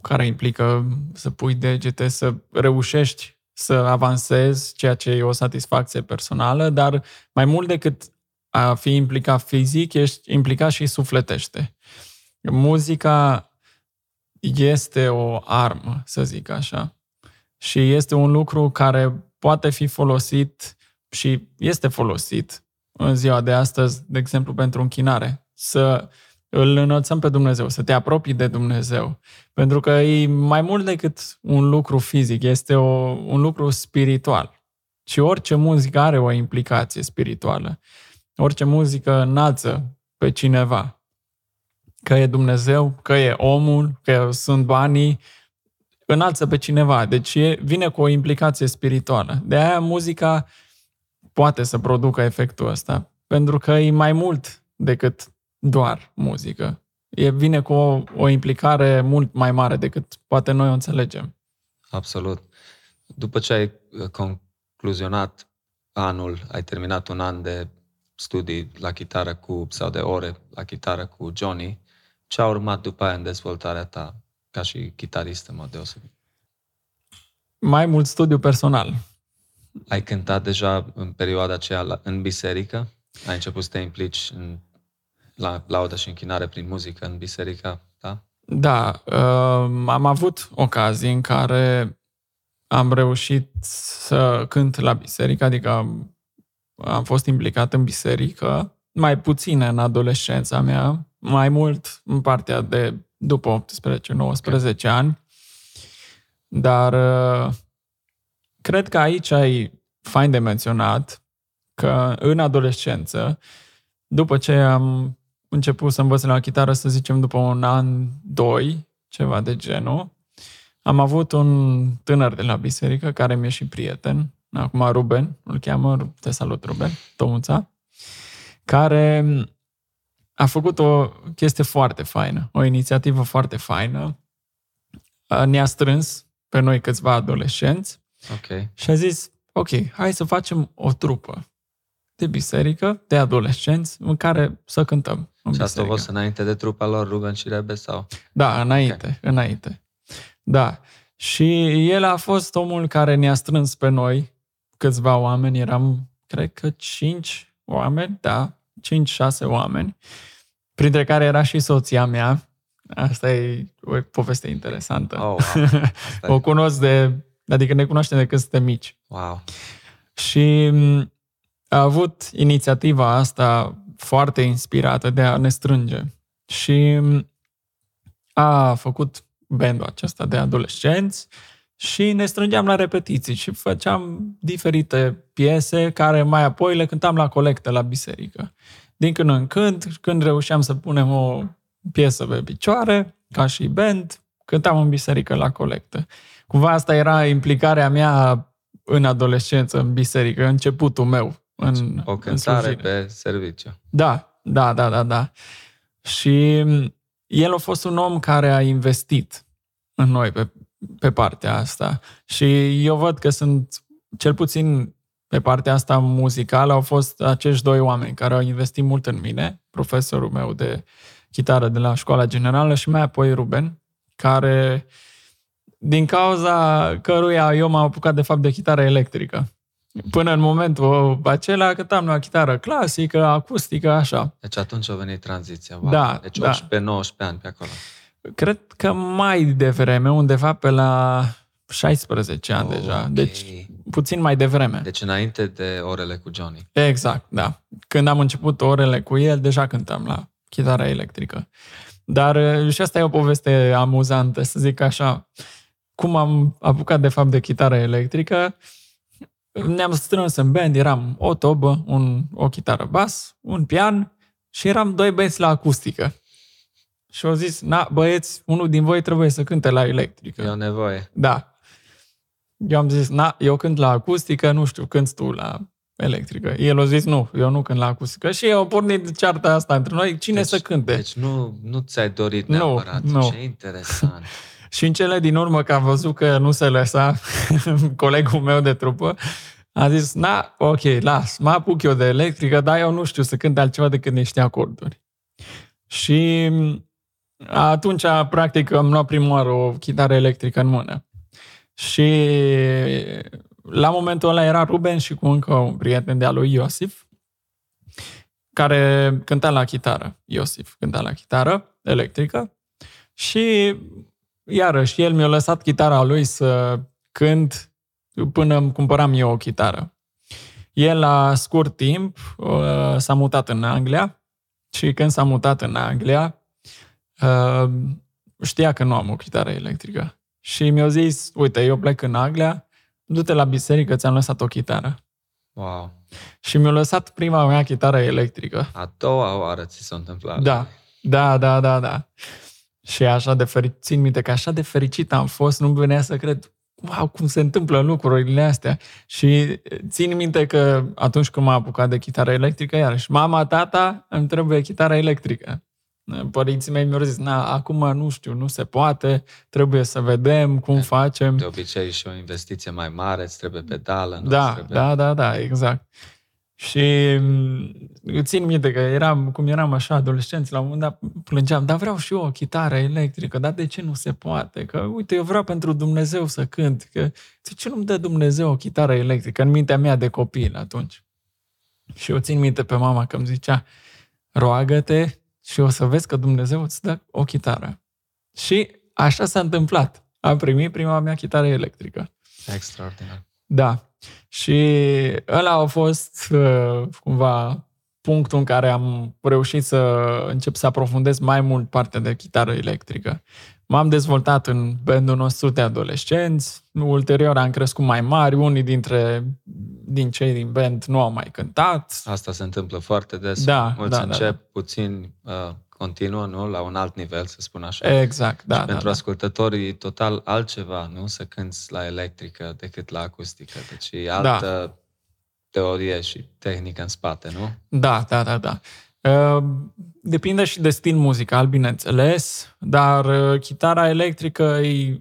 care implică să pui degete, să reușești să avansezi, ceea ce e o satisfacție personală, dar mai mult decât a fi implicat fizic, ești implicat și sufletește. Muzica este o armă, să zic așa. Și este un lucru care poate fi folosit și este folosit în ziua de astăzi, de exemplu, pentru închinare. Să îl înălțăm pe Dumnezeu, să te apropii de Dumnezeu. Pentru că e mai mult decât un lucru fizic, este o, un lucru spiritual. Și orice muzică are o implicație spirituală. Orice muzică înalță pe cineva. Că e Dumnezeu, că e omul, că sunt banii, înalță pe cineva. Deci e, vine cu o implicație spirituală. De aia muzica poate să producă efectul ăsta. Pentru că e mai mult decât doar muzică. E, vine cu o, o implicare mult mai mare decât poate noi o înțelegem. Absolut. După ce ai uh, concluzionat anul, ai terminat un an de studii la chitară cu, sau de ore la chitară cu Johnny, ce a urmat după aia în dezvoltarea ta ca și chitarist în mod deosebit? Mai mult studiu personal. Ai cântat deja în perioada aceea în biserică? Ai început să te implici în la laudă și închinare prin muzică în biserica ta? Da, uh, am avut ocazii în care am reușit să cânt la biserică, adică am, am fost implicat în biserică, mai puțin în adolescența mea, mai mult în partea de după 18-19 okay. ani. Dar uh, cred că aici ai fain de menționat că în adolescență, după ce am început să învăț la chitară, să zicem, după un an, doi, ceva de genul. Am avut un tânăr de la biserică, care mi-e și prieten, acum Ruben, îl cheamă, te salut Ruben, Tomuța, care a făcut o chestie foarte faină, o inițiativă foarte faină. Ne-a strâns pe noi câțiva adolescenți okay. și a zis, ok, hai să facem o trupă de biserică, de adolescenți, în care să cântăm. În și asta a fost înainte de trupa lor, Ruben și Rebe, sau? Da, înainte, okay. înainte. Da. Și el a fost omul care ne-a strâns pe noi, câțiva oameni, eram, cred că cinci oameni, da, cinci, șase oameni, printre care era și soția mea. Asta e o poveste interesantă. Oh, wow. o cunosc de, adică ne cunoaștem de când suntem mici. Wow. Și a avut inițiativa asta foarte inspirată de a ne strânge. Și a făcut bandul acesta de adolescenți și ne strângeam la repetiții și făceam diferite piese care mai apoi le cântam la colectă la biserică. Din când în când, când reușeam să punem o piesă pe picioare, ca și band, cântam în biserică la colectă. Cumva asta era implicarea mea în adolescență, în biserică, începutul meu în, o cântare în pe serviciu. Da, da, da, da, da. Și el a fost un om care a investit în noi pe, pe partea asta. Și eu văd că sunt, cel puțin pe partea asta muzicală, au fost acești doi oameni care au investit mult în mine, profesorul meu de chitară de la școala generală și mai apoi Ruben, care din cauza căruia eu m-am apucat de fapt de chitară electrică. Până în momentul acela cântam la chitară clasică, acustică, așa. Deci atunci a venit tranziția. Wow. Da, deci 18-19 da. ani pe acolo. Cred că mai devreme, undeva pe la 16 ani oh, deja. Okay. Deci puțin mai devreme. Deci înainte de orele cu Johnny. Exact, da. Când am început orele cu el, deja cântam la chitară electrică. Dar uh, și asta e o poveste amuzantă, să zic așa. Cum am apucat de fapt de chitară electrică, ne-am strâns în band, eram o tobă, un, o chitară bas, un pian și eram doi băieți la acustică. Și au zis, na, băieți, unul din voi trebuie să cânte la electrică. E o nevoie. Da. Eu am zis, na, eu cânt la acustică, nu știu, când tu la electrică. El a zis, nu, eu nu cânt la acustică. Și au pornit cearta asta între noi, cine deci, să cânte. Deci nu, nu ți-ai dorit neapărat. Nu, nu. Ce interesant. și în cele din urmă, că am văzut că nu se lăsa colegul meu de trupă, a zis, na, ok, las, mă apuc eu de electrică, dar eu nu știu să cânt altceva decât niște acorduri. Și atunci, practic, am luat prima oară o chitară electrică în mână. Și la momentul ăla era Ruben și cu încă un prieten de-a lui Iosif, care cânta la chitară. Iosif cânta la chitară electrică și iarăși el mi-a lăsat chitara lui să cânt până îmi cumpăram eu o chitară. El la scurt timp uh, s-a mutat în Anglia și când s-a mutat în Anglia uh, știa că nu am o chitară electrică. Și mi-a zis, uite, eu plec în Anglia, du-te la biserică, ți-am lăsat o chitară. Wow. Și mi-a lăsat prima mea chitară electrică. A doua oară ți s-a întâmplat. Da, da, da, da, da. Și așa de fericit, țin minte că așa de fericit am fost, nu venea să cred, wow, cum se întâmplă lucrurile astea. Și țin minte că atunci când m-am apucat de chitară electrică, iarăși, mama, tata, îmi trebuie chitară electrică. Părinții mei mi-au zis, na, acum nu știu, nu se poate, trebuie să vedem cum facem. De obicei și o investiție mai mare, îți trebuie pedală. Nu da, trebuie... da, da, da, exact. Și mm, țin minte că eram, cum eram așa adolescenți, la un moment dat plângeam, dar vreau și eu o chitară electrică, dar de ce nu se poate? Că uite, eu vreau pentru Dumnezeu să cânt, că de ce nu-mi dă Dumnezeu o chitară electrică în mintea mea de copil atunci? Și eu țin minte pe mama că îmi zicea, roagă-te și o să vezi că Dumnezeu îți dă o chitară. Și așa s-a întâmplat. Am primit prima mea chitară electrică. Extraordinar. Da. Și ăla a fost uh, cumva punctul în care am reușit să încep să aprofundez mai mult partea de chitară electrică. M-am dezvoltat în bandul nostru de adolescenți, ulterior am crescut mai mari, unii dintre din cei din band nu au mai cântat. Asta se întâmplă foarte des. Da, Mulți da, încep da, da. puțin uh, continuă, nu? La un alt nivel, să spun așa. Exact, da. și da, pentru da. ascultătorii total altceva, nu? Să cânti la electrică decât la acustică. Deci e altă da. teorie și tehnică în spate, nu? Da, da, da, da. Uh, Depinde și de stil muzical, bineînțeles, dar uh, chitara electrică e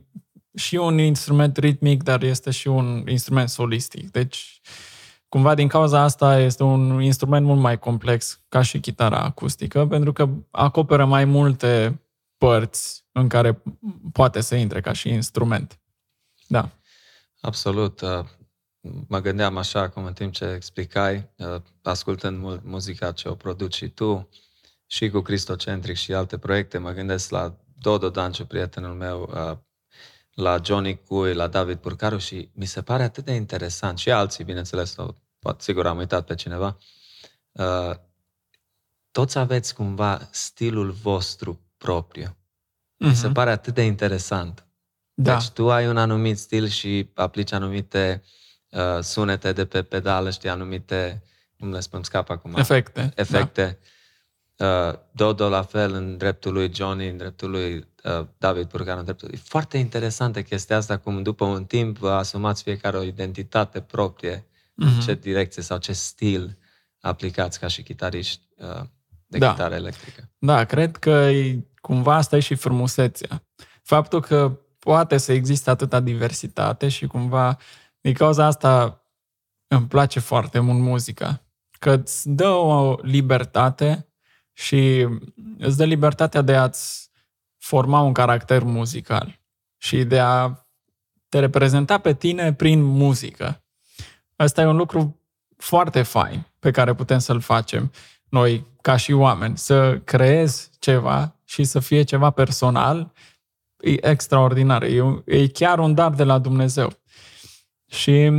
și un instrument ritmic, dar este și un instrument solistic. Deci, cumva din cauza asta este un instrument mult mai complex ca și chitara acustică, pentru că acoperă mai multe părți în care poate să intre ca și instrument. Da. Absolut. Uh, Mă gândeam așa, acum în timp ce explicai, uh, ascultând mu- muzica ce o produci și tu, și cu Cristocentric și alte proiecte, mă gândesc la Dodo Danciu, prietenul meu, uh, la Johnny Cui, la David Purcaru și mi se pare atât de interesant, și alții, bineînțeles, sau poate sigur am uitat pe cineva, uh, toți aveți cumva stilul vostru propriu. Mm-hmm. Mi se pare atât de interesant. Da. Deci tu ai un anumit stil și aplici anumite uh, sunete de pe pedală, știi, anumite, cum le spun, scap acum. Efecte. Efecte. Da. Uh, Dodo la fel în dreptul lui Johnny, în dreptul lui uh, David Purcan, în dreptul E foarte interesantă chestia asta, cum după un timp vă asumați fiecare o identitate proprie, mm-hmm. ce direcție sau ce stil aplicați ca și chitariști uh, de Da. chitară electrică. Da, cred că e, cumva asta e și frumusețea. Faptul că poate să existe atâta diversitate și cumva din cauza asta îmi place foarte mult muzica. Că îți dă o libertate și îți dă libertatea de a-ți forma un caracter muzical și de a te reprezenta pe tine prin muzică. Asta e un lucru foarte fain pe care putem să-l facem noi ca și oameni. Să creezi ceva și să fie ceva personal e extraordinar. E, un- e chiar un dar de la Dumnezeu. Și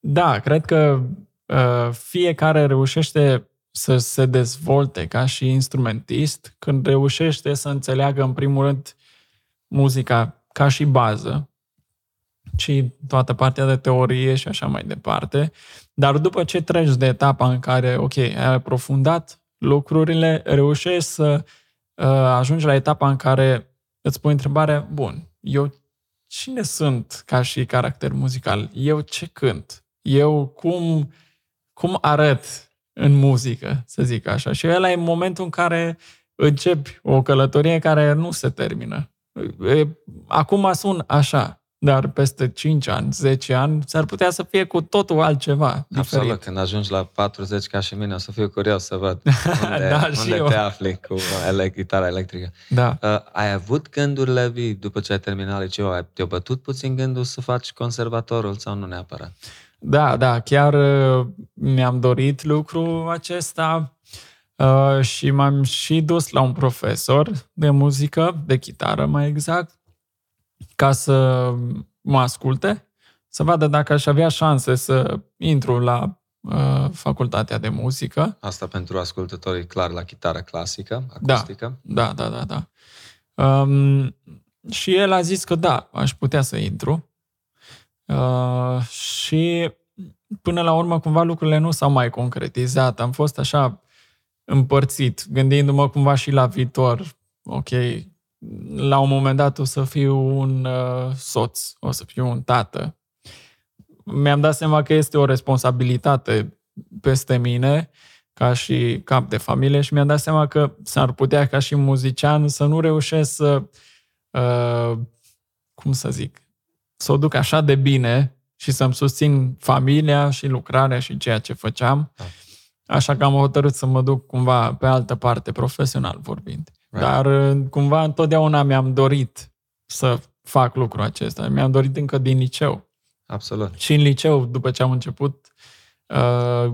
da, cred că uh, fiecare reușește să se dezvolte ca și instrumentist când reușește să înțeleagă în primul rând muzica ca și bază, și toată partea de teorie și așa mai departe. Dar după ce treci de etapa în care, ok, ai aprofundat lucrurile, reușești să uh, ajungi la etapa în care îți pui întrebarea, bun, eu cine sunt ca și caracter muzical? Eu ce cânt? Eu cum, cum arăt în muzică, să zic așa? Și ăla e momentul în care începi o călătorie care nu se termină. Acum sun așa, dar peste 5 ani, 10 ani, s-ar putea să fie cu totul altceva diferit. Absolut, când ajungi la 40 ca și mine, o să fiu curios să văd unde, da, unde te afli cu ele- gitara electrică. Da. Uh, ai avut gânduri, Levi, după ce ai terminat liceu, ai, te-a bătut puțin gândul să faci conservatorul sau nu neapărat? Da, da, chiar uh, mi-am dorit lucrul acesta uh, și m-am și dus la un profesor de muzică, de chitară mai exact, ca să mă asculte, să vadă dacă aș avea șanse să intru la uh, facultatea de muzică. Asta pentru ascultătorii clar la chitară clasică, acustică? Da, da, da, da. da. Um, și el a zis că da, aș putea să intru. Uh, și până la urmă cumva lucrurile nu s-au mai concretizat. Am fost așa împărțit, gândindu-mă cumva și la viitor. Ok, la un moment dat o să fiu un uh, soț, o să fiu un tată. Mi-am dat seama că este o responsabilitate peste mine ca și cap de familie și mi-am dat seama că s-ar putea ca și muzician să nu reușesc să, uh, cum să zic, să o duc așa de bine și să-mi susțin familia și lucrarea și ceea ce făceam. Da. Așa că am hotărât să mă duc cumva pe altă parte, profesional vorbind. Right. Dar uh, cumva întotdeauna mi-am dorit să fac lucrul acesta. Mi-am dorit încă din liceu. Absolut. Și în liceu, după ce am început uh,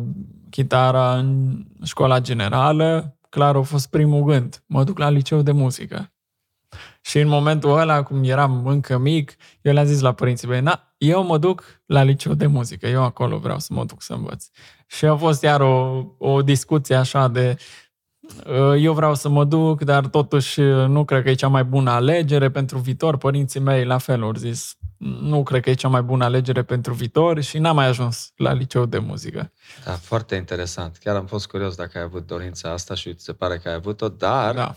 chitara în școala generală, clar a fost primul gând. Mă duc la liceu de muzică. Și în momentul ăla, cum eram încă mic, eu le-am zis la părinții mei, na, eu mă duc la liceu de muzică, eu acolo vreau să mă duc să învăț. Și a fost iar o, o discuție așa de, Uh, eu vreau să mă duc, dar totuși uh, nu cred că e cea mai bună alegere pentru viitor. Părinții mei la fel au zis, nu cred că e cea mai bună alegere pentru viitor și n-am mai ajuns la liceu de muzică. Da, foarte interesant. Chiar am fost curios dacă ai avut dorința asta și se pare că ai avut-o, dar da.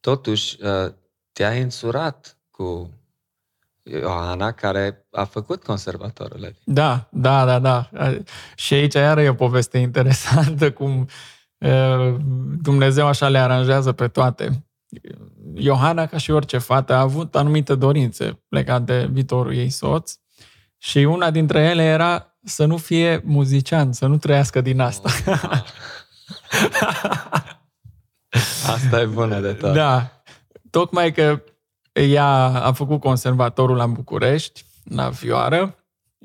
totuși uh, te-ai însurat cu Ioana, care a făcut conservatorul. Da, da, da, da. Și aici iară e o poveste interesantă, cum Dumnezeu așa le aranjează pe toate. Iohana, ca și orice fată, a avut anumite dorințe legate de viitorul ei soț și una dintre ele era să nu fie muzician, să nu trăiască din asta. asta e bună de tot. Da. Tocmai că ea a făcut conservatorul la București, la Vioară,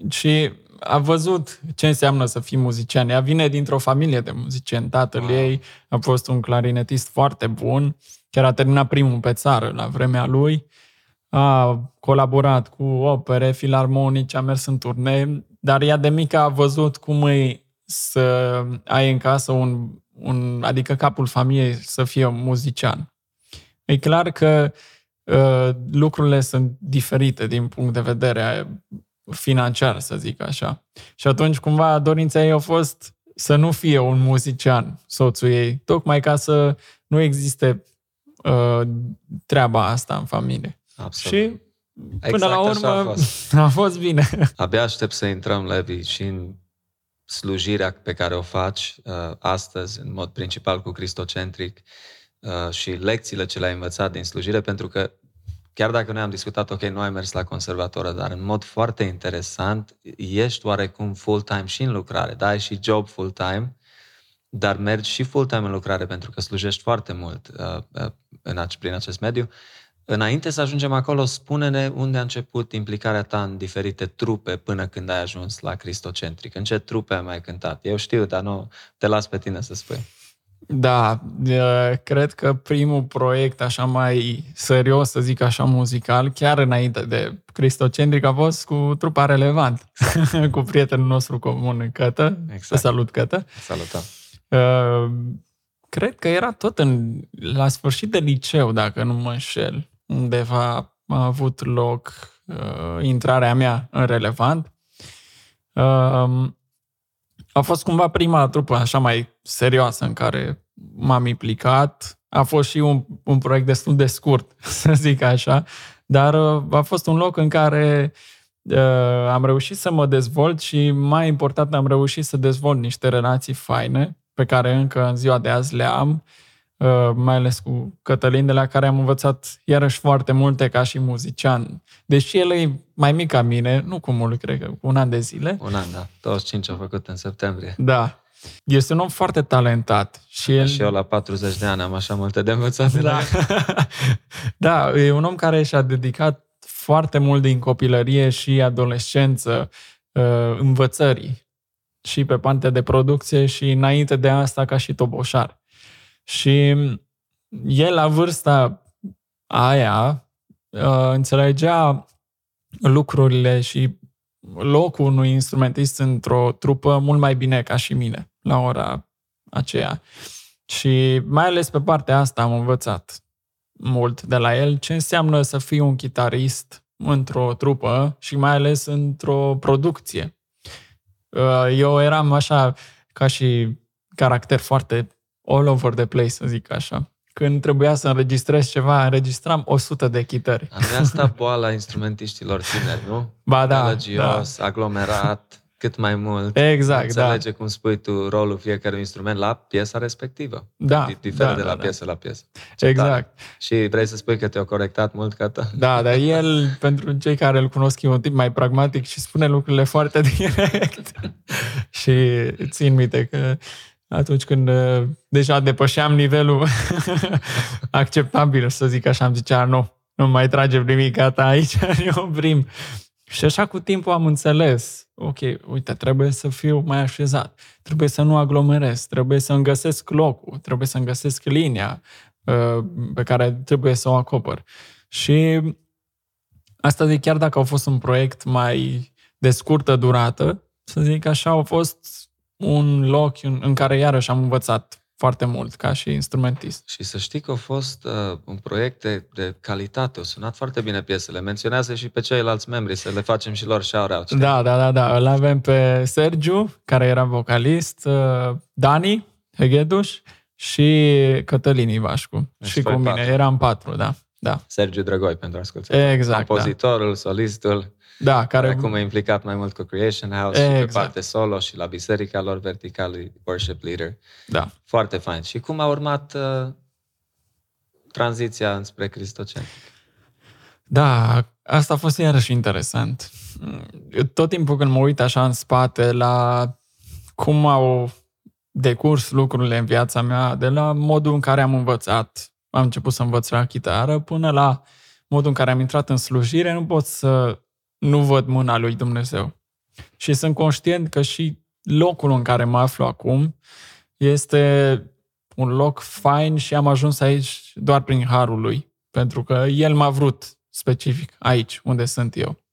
și a văzut ce înseamnă să fii muzician. Ea vine dintr-o familie de muzicieni. Tatăl wow. ei a fost un clarinetist foarte bun, chiar a terminat primul pe țară la vremea lui. A colaborat cu opere filarmonice, a mers în turnee, dar ea de mică a văzut cum e să ai în casă un, un adică capul familiei să fie un muzician. E clar că uh, lucrurile sunt diferite din punct de vedere financiar, să zic așa. Și atunci, cumva, dorința ei a fost să nu fie un muzician, soțul ei, tocmai ca să nu existe uh, treaba asta în familie. Absolut. Și până exact la urmă a fost. a fost bine. Abia aștept să intrăm, Levi, și în slujirea pe care o faci uh, astăzi, în mod principal cu cristocentric, uh, și lecțiile ce le-ai învățat din slujire, pentru că chiar dacă noi am discutat, ok, nu ai mers la conservatoră, dar în mod foarte interesant, ești oarecum full-time și în lucrare, da, ai și job full-time, dar mergi și full-time în lucrare pentru că slujești foarte mult uh, uh, în, prin acest mediu. Înainte să ajungem acolo, spune-ne unde a început implicarea ta în diferite trupe până când ai ajuns la Cristocentric. În ce trupe ai mai cântat? Eu știu, dar nu te las pe tine să spui. Da, cred că primul proiect așa mai serios, să zic așa, muzical, chiar înainte de Cristocentric, a fost cu trupa relevant, cu prietenul nostru comun, Cătă. Exact. Salut, Cătă. Salutăm. Uh, cred că era tot în, la sfârșit de liceu, dacă nu mă înșel. Undeva a avut loc uh, intrarea mea în relevant. Uh, a fost cumva prima trupă așa mai serioasă în care m-am implicat. A fost și un, un proiect destul de scurt, să zic așa, dar uh, a fost un loc în care uh, am reușit să mă dezvolt și mai important am reușit să dezvolt niște relații faine pe care încă în ziua de azi le am, uh, mai ales cu Cătălin, de la care am învățat iarăși foarte multe ca și muzician. Deși el e mai mic ca mine, nu cu mult, cred că cu un an de zile. Un an, da. 25 au făcut în septembrie. Da. Este un om foarte talentat. Și, el... și eu la 40 de ani am așa multe de învățat. Da. da, e un om care și-a dedicat foarte mult din copilărie și adolescență uh, învățării și pe partea de producție și înainte de asta ca și toboșar. Și el la vârsta aia uh, înțelegea lucrurile și locul unui instrumentist într-o trupă mult mai bine ca și mine la ora aceea. Și mai ales pe partea asta am învățat mult de la el ce înseamnă să fii un chitarist într-o trupă și mai ales într-o producție. Uh, eu eram așa ca și caracter foarte all over the place, să zic așa. Când trebuia să înregistrez ceva, înregistram 100 de chitări. Am asta boala instrumentiștilor tineri, nu? Ba da. Galagios, da. aglomerat, cât mai mult. Exact, Înțelege da. cum spui tu rolul fiecărui instrument la piesa respectivă. Da. Diferă da, de la da, piesă da. la piesă. Ce exact. Tare. Și vrei să spui că te-au corectat mult, Cata? Da, dar el, pentru cei care îl cunosc, e un tip mai pragmatic și spune lucrurile foarte direct. și țin minte că atunci când uh, deja depășeam nivelul acceptabil, să zic așa, am zicea, nu, nu mai tragem nimic, gata, aici ne oprim. Și așa cu timpul am înțeles, ok, uite, trebuie să fiu mai așezat, trebuie să nu aglomerez, trebuie să-mi găsesc locul, trebuie să-mi găsesc linia uh, pe care trebuie să o acopăr. Și asta de chiar dacă au fost un proiect mai de scurtă durată, să zic așa, au fost un loc în, în care iarăși am învățat foarte mult ca și instrumentist. Și să știi că a fost uh, un proiect de, de calitate, au sunat foarte bine piesele. Menționează și pe ceilalți membri, să le facem și lor shout-out. Da, da, da, da. Îl avem pe Sergiu, care era vocalist, uh, Dani Hegheduș și Cătălin Ivașcu. Deci și cu mine. Patru. Eram patru, da. da. Sergiu Drăgoi, pentru ascultători. Exact, Compozitorul, da. solistul. Da, care... Acum e implicat mai mult cu Creation House exact. și pe parte solo și la biserica lor verticală, worship leader. Da. Foarte fain. Și cum a urmat uh, tranziția înspre cristocentric? Da, asta a fost iarăși interesant. Tot timpul când mă uit așa în spate la cum au decurs lucrurile în viața mea, de la modul în care am învățat, am început să învăț la chitară, până la modul în care am intrat în slujire, nu pot să nu văd mâna lui Dumnezeu. Și sunt conștient că și locul în care mă aflu acum este un loc fain și am ajuns aici doar prin harul lui, pentru că el m-a vrut specific aici, unde sunt eu.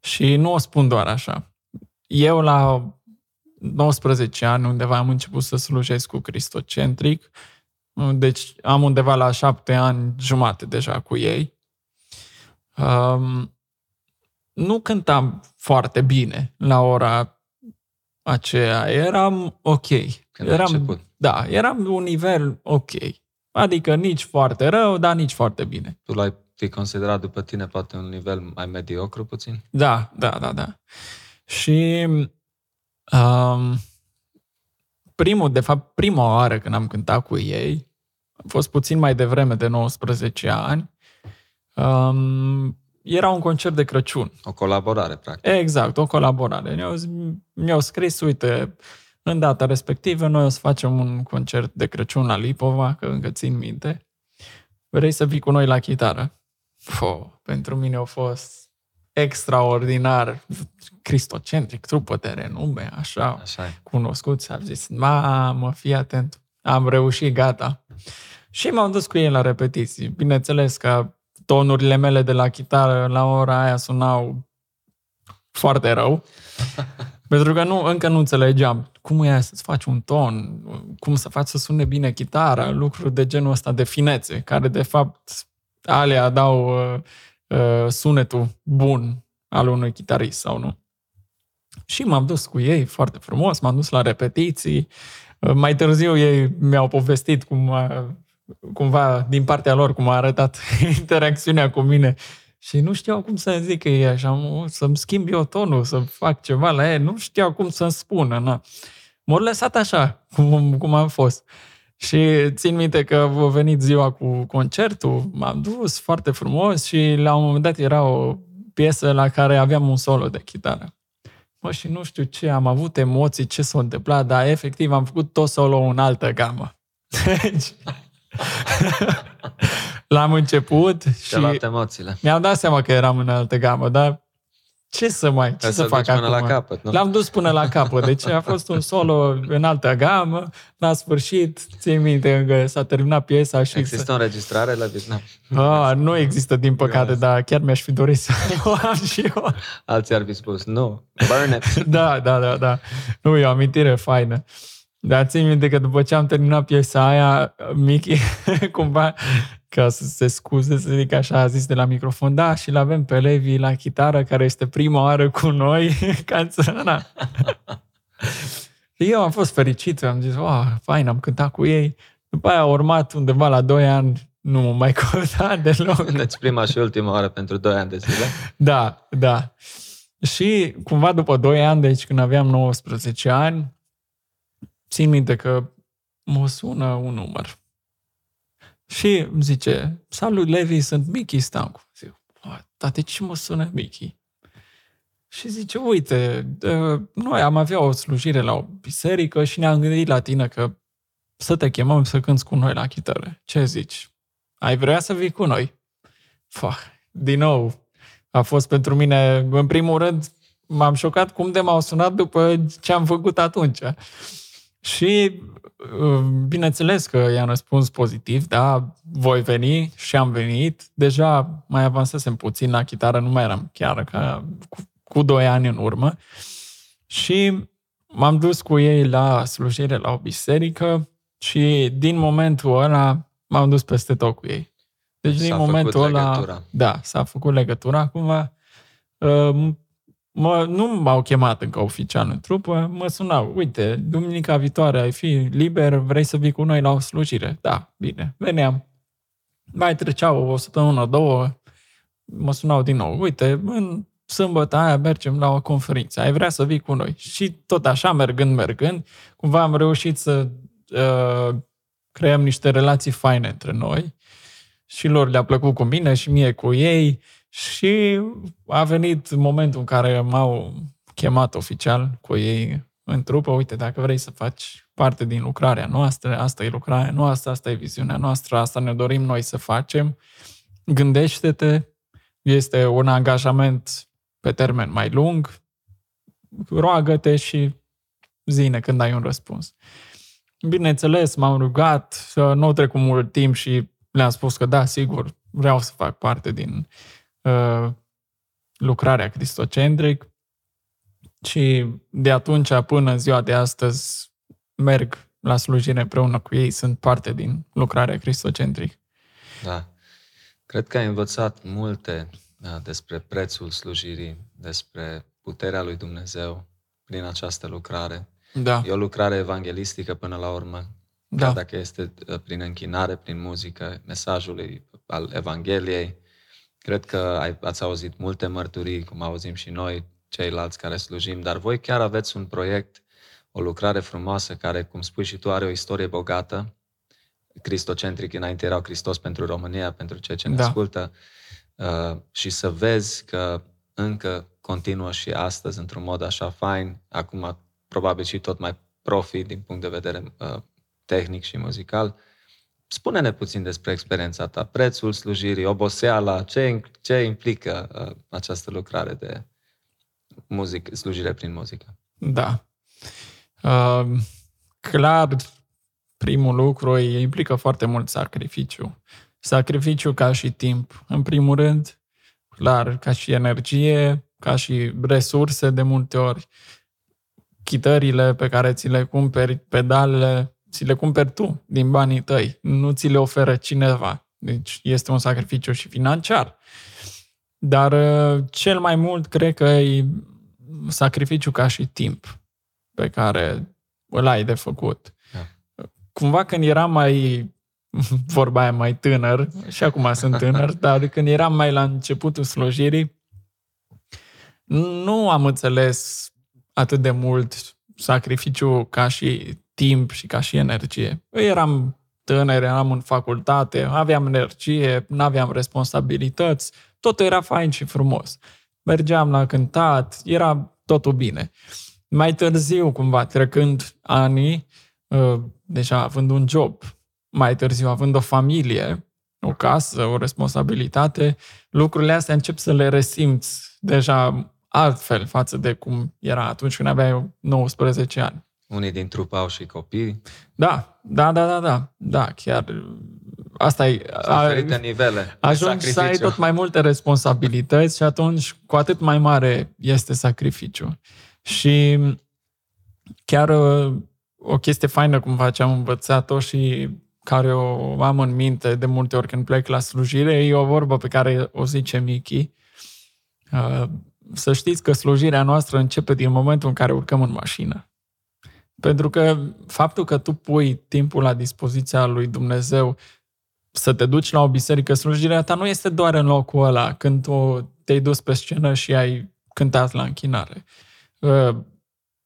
Și nu o spun doar așa. Eu la 19 ani, undeva am început să slujesc cu Cristocentric, deci am undeva la șapte ani jumate deja cu ei. Um, nu cântam foarte bine la ora aceea. Eram ok. Când eram, da, eram un nivel ok. Adică nici foarte rău, dar nici foarte bine. Tu l-ai fi considerat după tine poate un nivel mai mediocru puțin? Da, da, da, da. Și um, primul, de fapt, prima oară când am cântat cu ei, a fost puțin mai devreme de 19 ani, um, era un concert de Crăciun. O colaborare, practic. Exact, o colaborare. Ne-au, mi-au scris, uite, în data respectivă noi o să facem un concert de Crăciun la Lipova, că încă țin minte. Vrei să vii cu noi la chitară? Fo, pentru mine a fost extraordinar, cristocentric, trupă de renume, așa, așa cunoscuți. Am zis, mamă, fii atent, am reușit, gata. Și m-am dus cu ei la repetiții. Bineînțeles că tonurile mele de la chitară la ora aia sunau foarte rău. Pentru că nu, încă nu înțelegeam cum e să-ți faci un ton, cum să faci să sune bine chitara, lucruri de genul ăsta de finețe, care de fapt alea dau uh, uh, sunetul bun al unui chitarist sau nu. Și m-am dus cu ei foarte frumos, m-am dus la repetiții. Uh, mai târziu ei mi-au povestit cum a, cumva din partea lor cum a arătat interacțiunea cu mine și nu știau cum să zic că e așa, să-mi schimb eu tonul, să fac ceva la ei, nu știau cum să-mi spună. Na. M-au lăsat așa, cum, cum am fost. Și țin minte că a venit ziua cu concertul, m-am dus foarte frumos și la un moment dat era o piesă la care aveam un solo de chitară. Mă, și nu știu ce, am avut emoții, ce s-a întâmplat, dar efectiv am făcut tot solo în altă gamă. Deci, l-am început și emoțiile. mi-am dat seama că eram în altă gamă, dar ce să mai, ce să, să fac acum? la capăt, nu? L-am dus până la capăt, deci a fost un solo în altă gamă, la sfârșit, țin minte că s-a terminat piesa și... Există să... o înregistrare la Vietnam? Ah, nu există, din păcate, dar chiar mi-aș fi dorit să o am și eu. Alții ar fi spus, nu, burn it. da, da, da, da. Nu, e o amintire faină. Dar țin minte că după ce am terminat piesa aia, Mickey, cumva, ca să se scuze, să zic așa, a zis de la microfon, da, și l-avem pe Levi la chitară, care este prima oară cu noi, canțona. Eu am fost fericit, am zis, wow, fain, am cântat cu ei. După aia a urmat undeva la 2 ani, nu mă mai căuta deloc. Deci prima și ultima oară pentru 2 ani de zile. Da, da. Și cumva după 2 ani, deci când aveam 19 ani, țin minte că mă sună un număr. Și îmi zice, salut Levi, sunt Mickey Stancu. Zic, dar de ce mă sună Mickey? Și zice, uite, noi am avea o slujire la o biserică și ne-am gândit la tine că să te chemăm să cânți cu noi la chitară. Ce zici? Ai vrea să vii cu noi? Fah, din nou, a fost pentru mine, în primul rând, m-am șocat cum de m-au sunat după ce am făcut atunci. Și uh, bineînțeles că i-am răspuns pozitiv, da, voi veni și am venit. Deja mai avansasem puțin la chitară, nu mai eram chiar ca cu, cu doi ani în urmă. Și m-am dus cu ei la slujire la o biserică și din momentul ăla m-am dus peste tot cu ei. Deci s-a din momentul ăla, legătura. da, s-a făcut legătura. Acum uh, mă, nu m-au chemat încă oficial în trupă, mă sunau, uite, duminica viitoare ai fi liber, vrei să vii cu noi la o slujire? Da, bine, veneam. Mai treceau o săptămână, două, mă sunau din nou, uite, în sâmbătă aia mergem la o conferință, ai vrea să vii cu noi? Și tot așa, mergând, mergând, cumva am reușit să uh, creăm niște relații faine între noi și lor le-a plăcut cu mine și mie cu ei și a venit momentul în care m-au chemat oficial cu ei în trupă, uite, dacă vrei să faci parte din lucrarea noastră, asta e lucrarea noastră, asta e viziunea noastră, asta ne dorim noi să facem, gândește-te, este un angajament pe termen mai lung, roagă-te și zine când ai un răspuns. Bineînțeles, m-am rugat, nu trecut mult timp și le-am spus că da, sigur, vreau să fac parte din Uh, lucrarea cristocentric și de atunci până în ziua de astăzi merg la slujire împreună cu ei, sunt parte din lucrarea cristocentric. Da. Cred că ai învățat multe da, despre prețul slujirii, despre puterea lui Dumnezeu prin această lucrare. Da. E o lucrare evanghelistică până la urmă, da. dacă este uh, prin închinare, prin muzică, mesajul al Evangheliei, Cred că ai, ați auzit multe mărturii, cum auzim și noi, ceilalți care slujim, dar voi chiar aveți un proiect, o lucrare frumoasă care, cum spui și tu, are o istorie bogată. Cristocentric, înainte erau Hristos pentru România, pentru cei ce ne da. ascultă. Uh, și să vezi că încă continuă și astăzi într-un mod așa fain, acum probabil și tot mai profi din punct de vedere uh, tehnic și muzical, Spune-ne puțin despre experiența ta, prețul slujirii, oboseala, ce, ce implică uh, această lucrare de muzică, slujire prin muzică. Da. Uh, clar, primul lucru implică foarte mult sacrificiu. Sacrificiu ca și timp. În primul rând, clar, ca și energie, ca și resurse de multe ori. chitările pe care ți le cumperi, pedalele, ți le cumperi tu din banii tăi, nu ți le oferă cineva. Deci este un sacrificiu și financiar. Dar uh, cel mai mult cred că e sacrificiu ca și timp pe care îl ai de făcut. Da. Cumva când eram mai vorba aia mai tânăr, și acum sunt tânăr, dar când eram mai la începutul slujirii, nu am înțeles atât de mult sacrificiu ca și timp și ca și energie. Eu eram tânăr, eram în facultate, aveam energie, nu aveam responsabilități, totul era fain și frumos. Mergeam la cântat, era totul bine. Mai târziu, cumva, trecând anii, uh, deja având un job, mai târziu având o familie, o casă, o responsabilitate, lucrurile astea încep să le resimți deja altfel față de cum era atunci când aveai 19 ani. Unii din trup au și copii. Da, da, da, da, da, da, chiar asta e... Diferite nivele Ajungi să ai tot mai multe responsabilități și atunci cu atât mai mare este sacrificiu. Și chiar o chestie faină cumva ce am învățat-o și care o am în minte de multe ori când plec la slujire, e o vorbă pe care o zice Michi. Uh, să știți că slujirea noastră începe din momentul în care urcăm în mașină. Pentru că faptul că tu pui timpul la dispoziția lui Dumnezeu să te duci la o biserică, slujirea ta nu este doar în locul ăla, când tu te-ai dus pe scenă și ai cântat la închinare. Uh,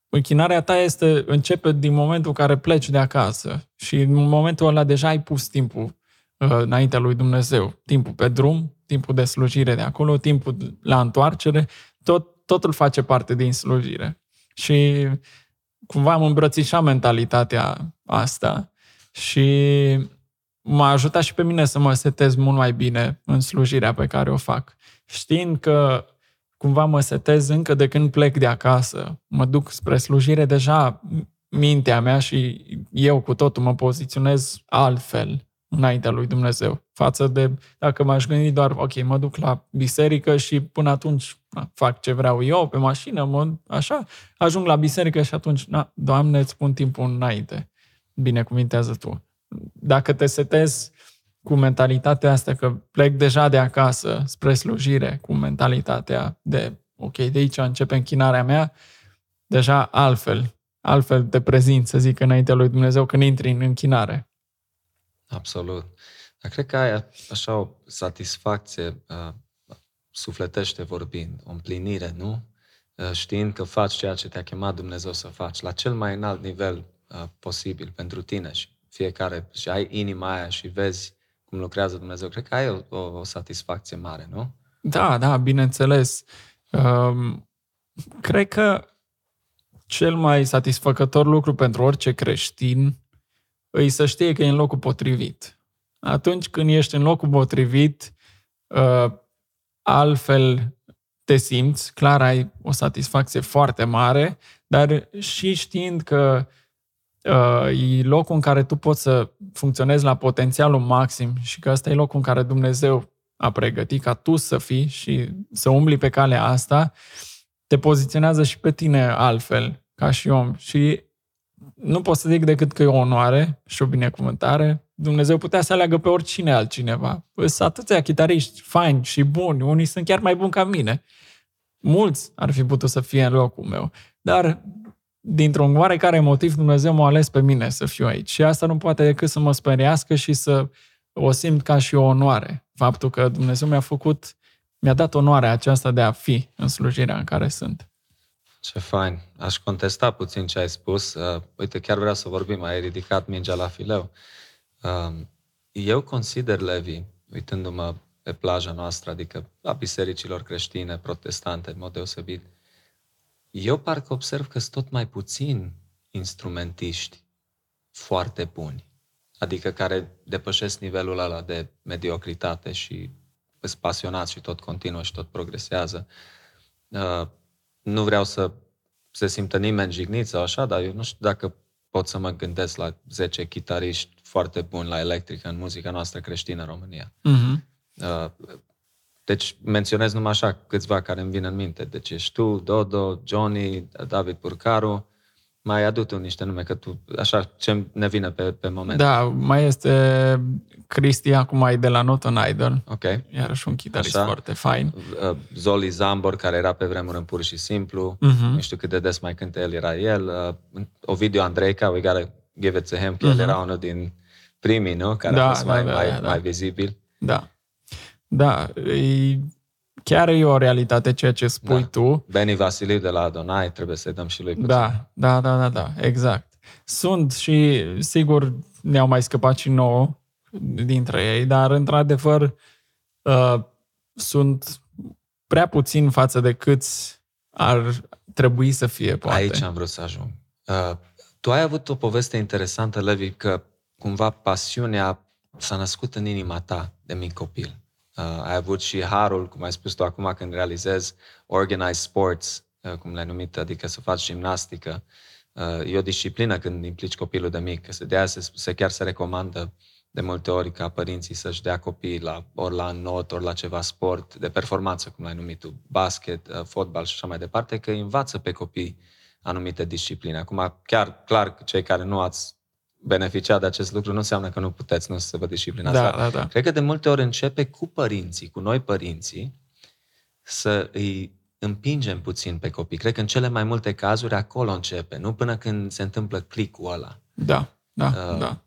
închinarea ta este, începe din momentul în care pleci de acasă și în momentul ăla deja ai pus timpul uh, înaintea lui Dumnezeu. Timpul pe drum, timpul de slujire de acolo, timpul la întoarcere, tot, totul face parte din slujire. Și cumva am îmbrățișat mentalitatea asta și m-a ajutat și pe mine să mă setez mult mai bine în slujirea pe care o fac. Știind că cumva mă setez încă de când plec de acasă, mă duc spre slujire, deja mintea mea și eu cu totul mă poziționez altfel înaintea lui Dumnezeu. Față de dacă m-aș gândi doar, ok, mă duc la biserică și până atunci na, fac ce vreau eu pe mașină, mă, așa, ajung la biserică și atunci, na, Doamne, îți pun timpul înainte. Binecuvintează Tu. Dacă te setezi cu mentalitatea asta că plec deja de acasă spre slujire, cu mentalitatea de, ok, de aici începe închinarea mea, deja altfel, altfel te prezint, să zic, înaintea lui Dumnezeu când intri în închinare. Absolut. Dar cred că ai așa o satisfacție uh, sufletește vorbind, o împlinire, nu? Uh, știind că faci ceea ce te-a chemat Dumnezeu să faci, la cel mai înalt nivel uh, posibil pentru tine și fiecare, și ai inima aia și vezi cum lucrează Dumnezeu. Cred că ai o, o, o satisfacție mare, nu? Da, da, bineînțeles. Um, cred că cel mai satisfăcător lucru pentru orice creștin îi să știe că e în locul potrivit. Atunci când ești în locul potrivit, uh, altfel te simți, clar ai o satisfacție foarte mare, dar și știind că uh, e locul în care tu poți să funcționezi la potențialul maxim și că ăsta e locul în care Dumnezeu a pregătit ca tu să fii și să umbli pe calea asta, te poziționează și pe tine altfel, ca și om. Și nu pot să zic decât că e o onoare și o binecuvântare. Dumnezeu putea să aleagă pe oricine altcineva. Sunt atâția chitariști faini și buni, unii sunt chiar mai buni ca mine. Mulți ar fi putut să fie în locul meu. Dar dintr-un oarecare motiv Dumnezeu m-a ales pe mine să fiu aici. Și asta nu poate decât să mă speriască și să o simt ca și o onoare. Faptul că Dumnezeu mi-a făcut, mi-a dat onoarea aceasta de a fi în slujirea în care sunt. Ce fain. Aș contesta puțin ce ai spus. Uh, uite, chiar vreau să vorbim, ai ridicat mingea la fileu. Uh, eu consider, Levi, uitându-mă pe plaja noastră, adică a bisericilor creștine, protestante, în mod deosebit, eu parcă observ că sunt tot mai puțini instrumentiști foarte buni, adică care depășesc nivelul ăla de mediocritate și sunt pasionați și tot continuă și tot progresează. Uh, nu vreau să se simtă nimeni jignit sau așa, dar eu nu știu dacă pot să mă gândesc la 10 chitariști foarte buni la electrică în muzica noastră creștină în România. Uh-huh. Deci menționez numai așa câțiva care îmi vin în minte. Deci ești tu, Dodo, Johnny, David Purcaru, mai adu tu niște nume, că tu, așa, ce ne vine pe, pe moment. Da, mai este Cristi, acum e de la Not on Idol. Ok. Iarăși un chitarist așa. foarte fain. Uh, Zoli Zambor, care era pe vremuri în pur și simplu. Uh-huh. Nu știu cât de des mai cântă el, era el. Uh, Ovidiu Andreica, we gotta give it to him, că uh-huh. el era unul din primii, nu? Care da, a fost da, mai, da, mai, da. mai vizibil. Da. Da, e, chiar e o realitate ceea ce spui da. tu. Beni Vasiliu de la Adonai, trebuie să-i dăm și lui puțin. Da, da, da, da, da, exact. Sunt și, sigur, ne-au mai scăpat și nouă dintre ei, dar, într-adevăr, uh, sunt prea puțin față de câți ar trebui să fie, poate. Aici am vrut să ajung. Uh, tu ai avut o poveste interesantă, Levi, că cumva pasiunea s-a născut în inima ta de mic copil. Uh, ai avut și harul, cum ai spus tu acum, când realizezi organized sports, uh, cum le-ai numit, adică să faci gimnastică. Uh, e o disciplină când implici copilul de mic, că de aia se, se chiar se recomandă de multe ori ca părinții să-și dea copiii la, ori la not, ori la ceva sport de performanță, cum l-ai numit tu, basket, uh, fotbal și așa mai departe, că învață pe copii anumite discipline. Acum, chiar, clar, cei care nu ați beneficia de acest lucru nu înseamnă că nu puteți, nu să vă disciplinați. Da, da, da. Cred că de multe ori începe cu părinții, cu noi părinții, să îi împingem puțin pe copii. Cred că în cele mai multe cazuri acolo începe, nu până când se întâmplă clicul ăla. Da, da, uh, da.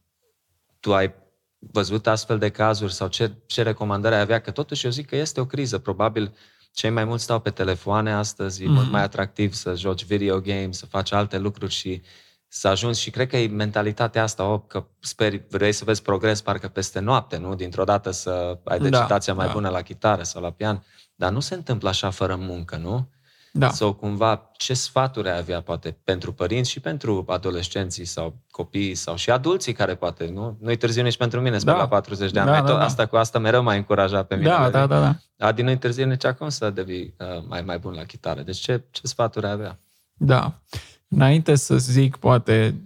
Tu ai văzut astfel de cazuri sau ce, ce recomandări ai avea? Că totuși eu zic că este o criză. Probabil cei mai mulți stau pe telefoane astăzi, e mm-hmm. mult mai atractiv să joci video games, să faci alte lucruri și să ajungi și cred că e mentalitatea asta, o, că speri, vrei să vezi progres parcă peste noapte, nu? Dintr-o dată să ai da, decitația da, mai da. bună la chitară sau la pian. Dar nu se întâmplă așa fără muncă, nu? Da. Sau cumva, ce sfaturi ai avea, poate, pentru părinți și pentru adolescenții sau copiii sau și adulții care poate, nu? Nu-i târziu nici pentru mine, sper da. la 40 de ani. Da, da, da. Asta cu asta mereu m-a încurajat pe mine. Da, da, da, da. Adi, nu-i târziu nici acum să devii uh, mai, mai bun la chitară. Deci ce, ce sfaturi ai avea? Da. Înainte să zic, poate,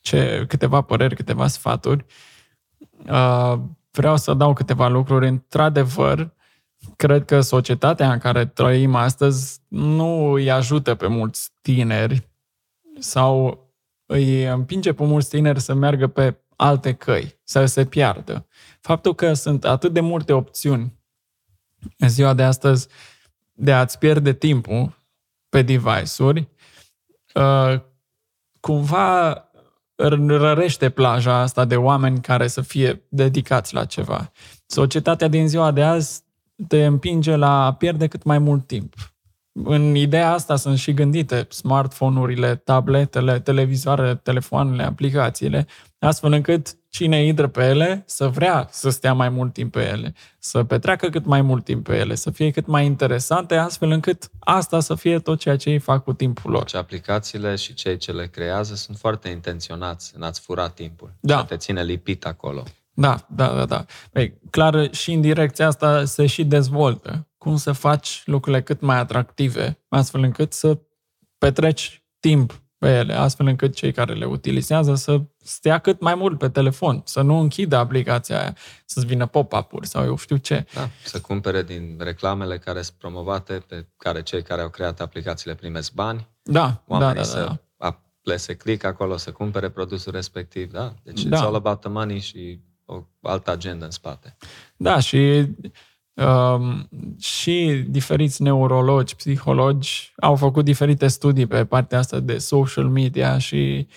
ce, câteva păreri, câteva sfaturi, uh, vreau să dau câteva lucruri. Într-adevăr, cred că societatea în care trăim astăzi nu îi ajută pe mulți tineri sau îi împinge pe mulți tineri să meargă pe alte căi, să se piardă. Faptul că sunt atât de multe opțiuni în ziua de astăzi de a-ți pierde timpul pe device-uri, uh, cumva rărește plaja asta de oameni care să fie dedicați la ceva. Societatea din ziua de azi te împinge la a pierde cât mai mult timp. În ideea asta sunt și gândite smartphone-urile, tabletele, televizoarele, telefoanele, aplicațiile, astfel încât cine intră pe ele să vrea să stea mai mult timp pe ele, să petreacă cât mai mult timp pe ele, să fie cât mai interesante, astfel încât asta să fie tot ceea ce ei fac cu timpul lor. Deci aplicațiile și cei ce le creează sunt foarte intenționați în a-ți fura timpul da. și te ține lipit acolo. Da, da, da, da. Păi, clar, și în direcția asta se și dezvoltă. Cum să faci lucrurile cât mai atractive, astfel încât să petreci timp pe ele, astfel încât cei care le utilizează să stea cât mai mult pe telefon, să nu închidă aplicația aia, să-ți vină pop-up-uri sau eu știu ce. Da, să cumpere din reclamele care sunt promovate, pe care cei care au creat aplicațiile primesc bani. Da, Oamenii da, da, să da. plese click acolo, să cumpere produsul respectiv, da? Deci da. it's all about the money și o altă agendă în spate. Da, și um, și diferiți neurologi, psihologi au făcut diferite studii pe partea asta de social media și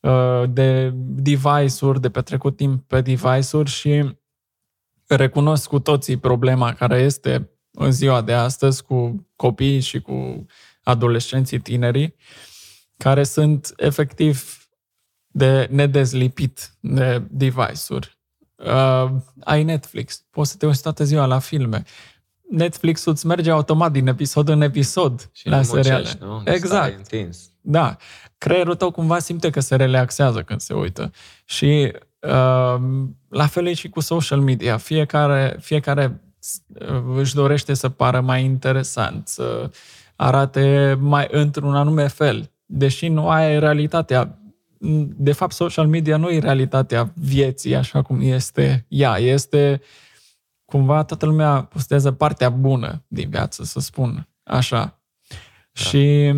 uh, de device-uri, de petrecut timp pe device-uri și recunosc cu toții problema care este în ziua de astăzi cu copiii și cu adolescenții tinerii, care sunt efectiv de nedezlipit de device-uri uh, ai Netflix, poți să te uiți toată ziua la filme. Netflix-ul îți merge automat din episod în episod și la seriale. Nu? Exact. Da. Creierul tău cumva simte că se relaxează când se uită. Și uh, la fel e și cu social media. Fiecare, fiecare uh, își dorește să pară mai interesant, să arate mai într-un anume fel. Deși nu ai realitatea de fapt, social media nu e realitatea vieții așa cum este ea. Este cumva toată lumea postează partea bună din viață, să spun așa. Da. Și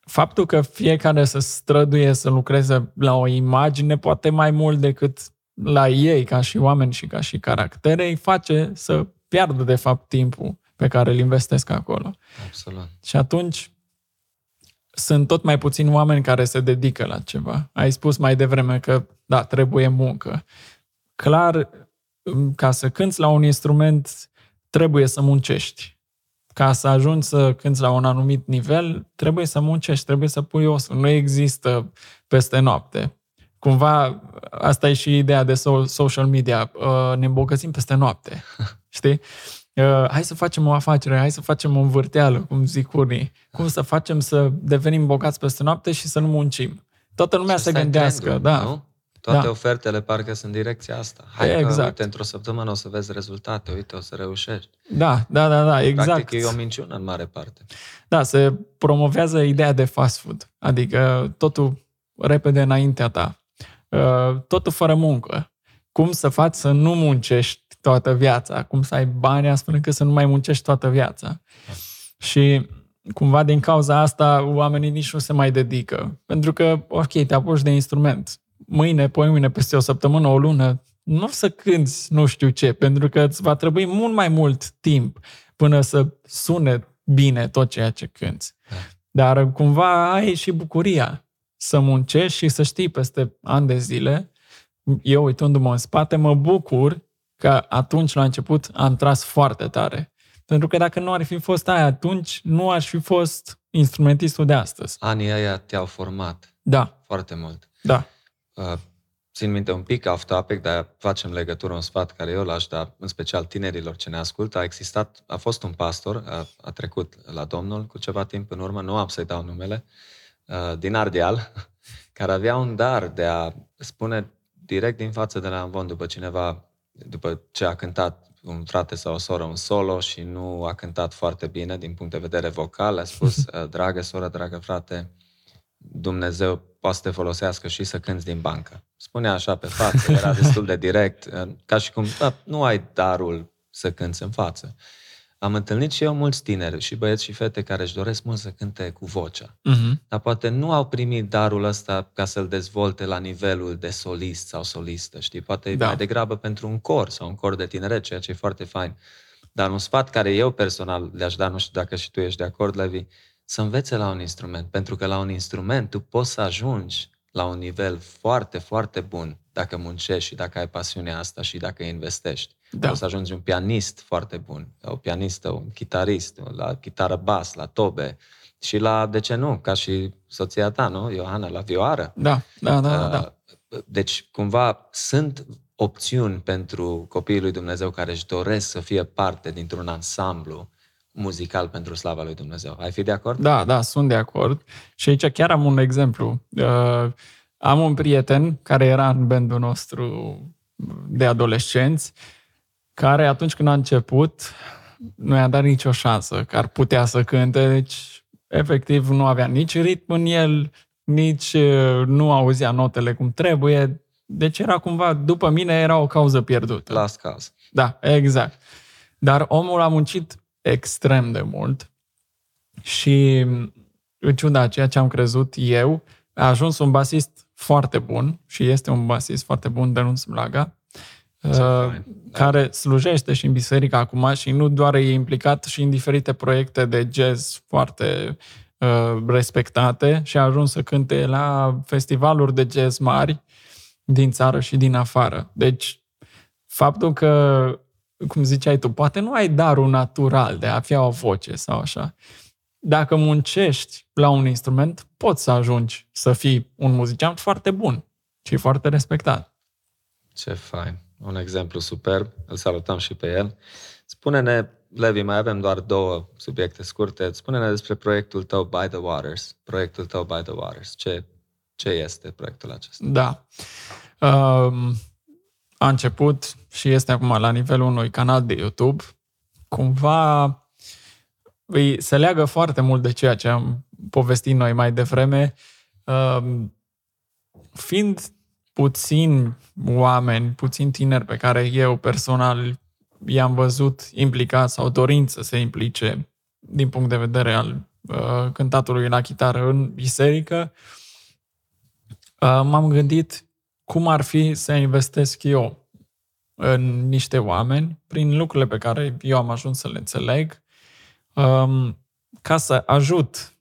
faptul că fiecare să străduie să lucreze la o imagine, poate mai mult decât la ei, ca și oameni și ca și caractere, îi face să piardă, de fapt, timpul pe care îl investesc acolo. Absolut. Și atunci sunt tot mai puțini oameni care se dedică la ceva. Ai spus mai devreme că, da, trebuie muncă. Clar, ca să cânți la un instrument, trebuie să muncești. Ca să ajungi să cânți la un anumit nivel, trebuie să muncești, trebuie să pui osul. Nu există peste noapte. Cumva, asta e și ideea de social media. Uh, ne îmbogățim peste noapte. Știi? Uh, hai să facem o afacere, hai să facem o învârteală, cum zic unii. Cum să facem să devenim bogați peste noapte și să nu muncim. Toată lumea să gândească, trendul, da. Nu? Toate da. ofertele parcă sunt în direcția asta. Hai exact. că, uite, într-o săptămână o să vezi rezultate, uite, o să reușești. Da, da, da, da, exact. Practic e o minciună în mare parte. Da, se promovează ideea de fast food, adică totul repede înaintea ta, uh, totul fără muncă. Cum să faci să nu muncești toată viața, cum să ai bani astfel încât să nu mai muncești toată viața. Da. Și cumva din cauza asta oamenii nici nu se mai dedică. Pentru că, ok, te apuci de instrument, mâine, mâine, peste o săptămână, o lună, nu o să cânti nu știu ce, pentru că îți va trebui mult mai mult timp până să sune bine tot ceea ce cânti. Da. Dar cumva ai și bucuria să muncești și să știi peste ani de zile, eu uitându-mă în spate, mă bucur că atunci, la început, am tras foarte tare. Pentru că dacă nu ar fi fost aia atunci, nu aș fi fost instrumentistul de astăzi. Anii aia te-au format. Da. Foarte mult. Da. Uh, țin minte un pic off topic, dar facem legătură, un sfat care eu l-aș da, în special tinerilor ce ne ascultă. A existat, a fost un pastor, a, a trecut la Domnul cu ceva timp în urmă, nu am să-i dau numele, uh, din Ardeal, care avea un dar de a spune direct din față de la Amvon după cineva, după ce a cântat un frate sau o soră un solo și nu a cântat foarte bine din punct de vedere vocal, a spus, dragă soră, dragă frate, Dumnezeu poate să te folosească și să cânți din bancă. Spunea așa pe față, era destul de direct, ca și cum da, nu ai darul să cânți în față. Am întâlnit și eu mulți tineri și băieți și fete care își doresc mult să cânte cu vocea. Uh-huh. Dar poate nu au primit darul ăsta ca să-l dezvolte la nivelul de solist sau solistă, știi? Poate da. mai degrabă pentru un cor sau un cor de tineret, ceea ce e foarte fain. Dar un sfat care eu personal le-aș da, nu știu dacă și tu ești de acord, Levi, să învețe la un instrument. Pentru că la un instrument tu poți să ajungi la un nivel foarte, foarte bun dacă muncești și dacă ai pasiunea asta și dacă investești. Da. Poți să ajungi un pianist foarte bun, o pianistă, un chitarist, la chitară bas, la tobe și la, de ce nu, ca și soția ta, nu, Ioana, la vioară. Da, da, da, da. da. Deci, cumva, sunt opțiuni pentru copiii lui Dumnezeu care își doresc să fie parte dintr-un ansamblu muzical pentru slava lui Dumnezeu. Ai fi de acord? Da, da, sunt de acord. Și aici chiar am un exemplu. Uh, am un prieten care era în bandul nostru de adolescenți, care atunci când a început, nu i-a dat nicio șansă că ar putea să cânte, deci efectiv nu avea nici ritm în el, nici uh, nu auzea notele cum trebuie, deci era cumva, după mine, era o cauză pierdută. Las caz. Da, exact. Dar omul a muncit extrem de mult și în ciuda ceea ce am crezut eu, a ajuns un basist foarte bun și este un basist foarte bun, Denunț Blaga, uh, care slujește și în biserică acum și nu doar e implicat și în diferite proiecte de jazz foarte uh, respectate și a ajuns să cânte la festivaluri de jazz mari din țară și din afară. Deci, faptul că cum ziceai tu, poate nu ai darul natural de a avea o voce sau așa. Dacă muncești la un instrument, poți să ajungi să fii un muzician foarte bun și foarte respectat. Ce fain! Un exemplu superb, îl salutăm și pe el. Spune-ne, Levi, mai avem doar două subiecte scurte. Spune-ne despre proiectul tău By the Waters. Proiectul tău By the Waters. Ce, ce este proiectul acesta? Da. Um, a început și este acum la nivelul unui canal de YouTube, cumva îi se leagă foarte mult de ceea ce am povestit noi mai devreme, um, fiind puțin oameni, puțin tineri pe care eu personal i-am văzut implicați sau dorind să se implice din punct de vedere al uh, cântatului la chitară în biserică, uh, m-am gândit cum ar fi să investesc eu în niște oameni prin lucrurile pe care eu am ajuns să le înțeleg, um, ca să ajut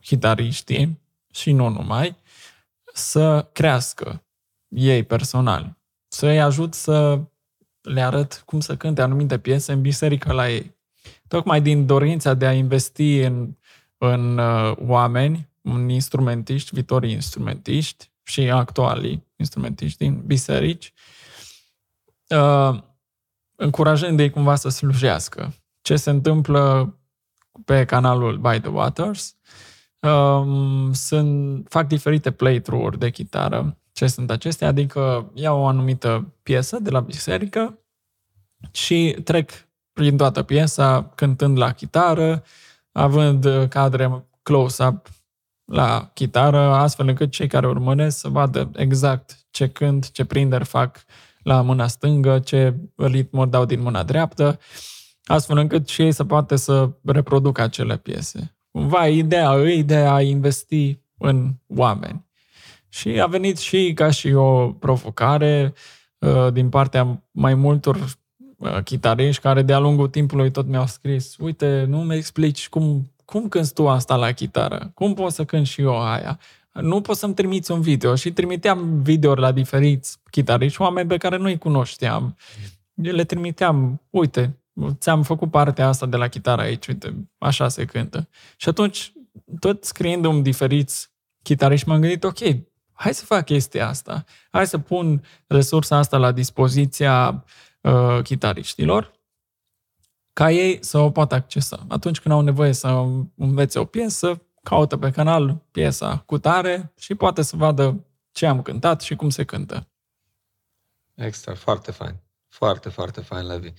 chitariștii și nu numai, să crească ei personal, să-i ajut să le arăt cum să cânte anumite piese în biserică la ei. Tocmai din dorința de a investi în, în uh, oameni, în instrumentiști, viitorii instrumentiști și actualii instrumentiști din biserici, uh, încurajând-ei cumva să slujească. Ce se întâmplă pe canalul By the Waters, um, sunt, fac diferite playthrough-uri de chitară. Ce sunt acestea? Adică iau o anumită piesă de la biserică și trec prin toată piesa cântând la chitară, având cadre close-up la chitară, astfel încât cei care urmăresc să vadă exact ce cânt, ce prinderi fac la mâna stângă, ce ritmuri dau din mâna dreaptă, astfel încât și ei să poată să reproducă acele piese. Cumva ideea îi de a investi în oameni. Și a venit și ca și o provocare uh, din partea mai multor uh, chitariști care de-a lungul timpului tot mi-au scris uite, nu mi explici cum, cum cânti tu asta la chitară? Cum pot să cânt și eu aia? Nu poți să-mi trimiți un video. Și trimiteam video la diferiți chitariști, oameni pe care nu-i cunoșteam. Le trimiteam, uite, ți-am făcut partea asta de la chitară aici, uite, așa se cântă. Și atunci, tot scriindu-mi diferiți chitariști, m-am gândit, ok, hai să fac chestia asta. Hai să pun resursa asta la dispoziția uh, chitariștilor ca ei să o poată accesa. Atunci când au nevoie să învețe o piesă, caută pe canal piesa cu tare și poate să vadă ce am cântat și cum se cântă. Extra, foarte fain. Foarte, foarte fain, Levi.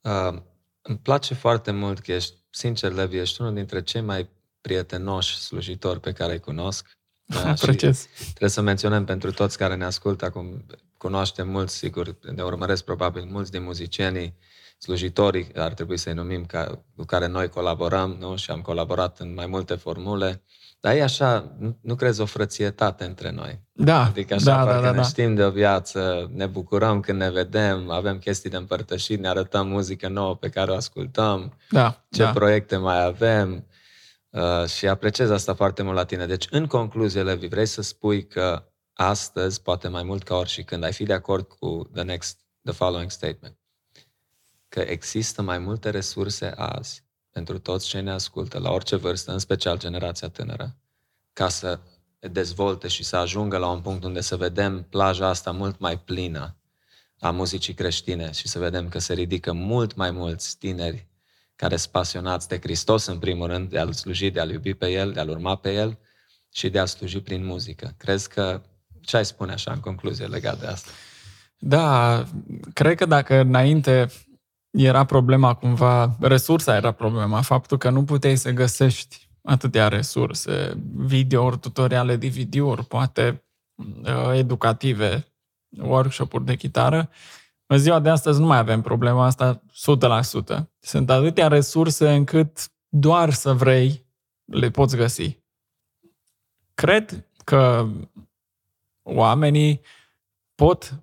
Uh, îmi place foarte mult că ești, sincer, Levi, ești unul dintre cei mai prietenoși slujitori pe care îi cunosc. Da, Apreciez. Trebuie să menționăm pentru toți care ne ascultă acum, cunoaștem mulți, sigur, ne urmăresc probabil mulți din muzicienii, slujitorii, ar trebui să-i numim, ca, cu care noi colaborăm, nu? Și am colaborat în mai multe formule. Dar e așa, nu, nu crezi o frățietate între noi? Da, Adică așa, da, parcă da, da, ne da. știm de o viață, ne bucurăm când ne vedem, avem chestii de împărtășit, ne arătăm muzică nouă pe care o ascultăm, da, ce da. proiecte mai avem uh, și apreciez asta foarte mult la tine. Deci, în concluzie, Levi, vrei să spui că astăzi, poate mai mult ca oricând, ai fi de acord cu the next, the following statement, că există mai multe resurse azi pentru toți cei ne ascultă, la orice vârstă, în special generația tânără, ca să dezvolte și să ajungă la un punct unde să vedem plaja asta mult mai plină a muzicii creștine și să vedem că se ridică mult mai mulți tineri care sunt pasionați de Hristos, în primul rând, de a-L sluji, de a-L iubi pe El, de a-L urma pe El și de a-L sluji prin muzică. Crezi că ce ai spune așa în concluzie legat de asta? Da, cred că dacă înainte era problema cumva, resursa era problema, faptul că nu puteai să găsești atâtea resurse, videouri, tutoriale, DVD-uri, poate uh, educative, workshop-uri de chitară. În ziua de astăzi nu mai avem problema asta 100%. Sunt atâtea resurse încât doar să vrei le poți găsi. Cred că oamenii pot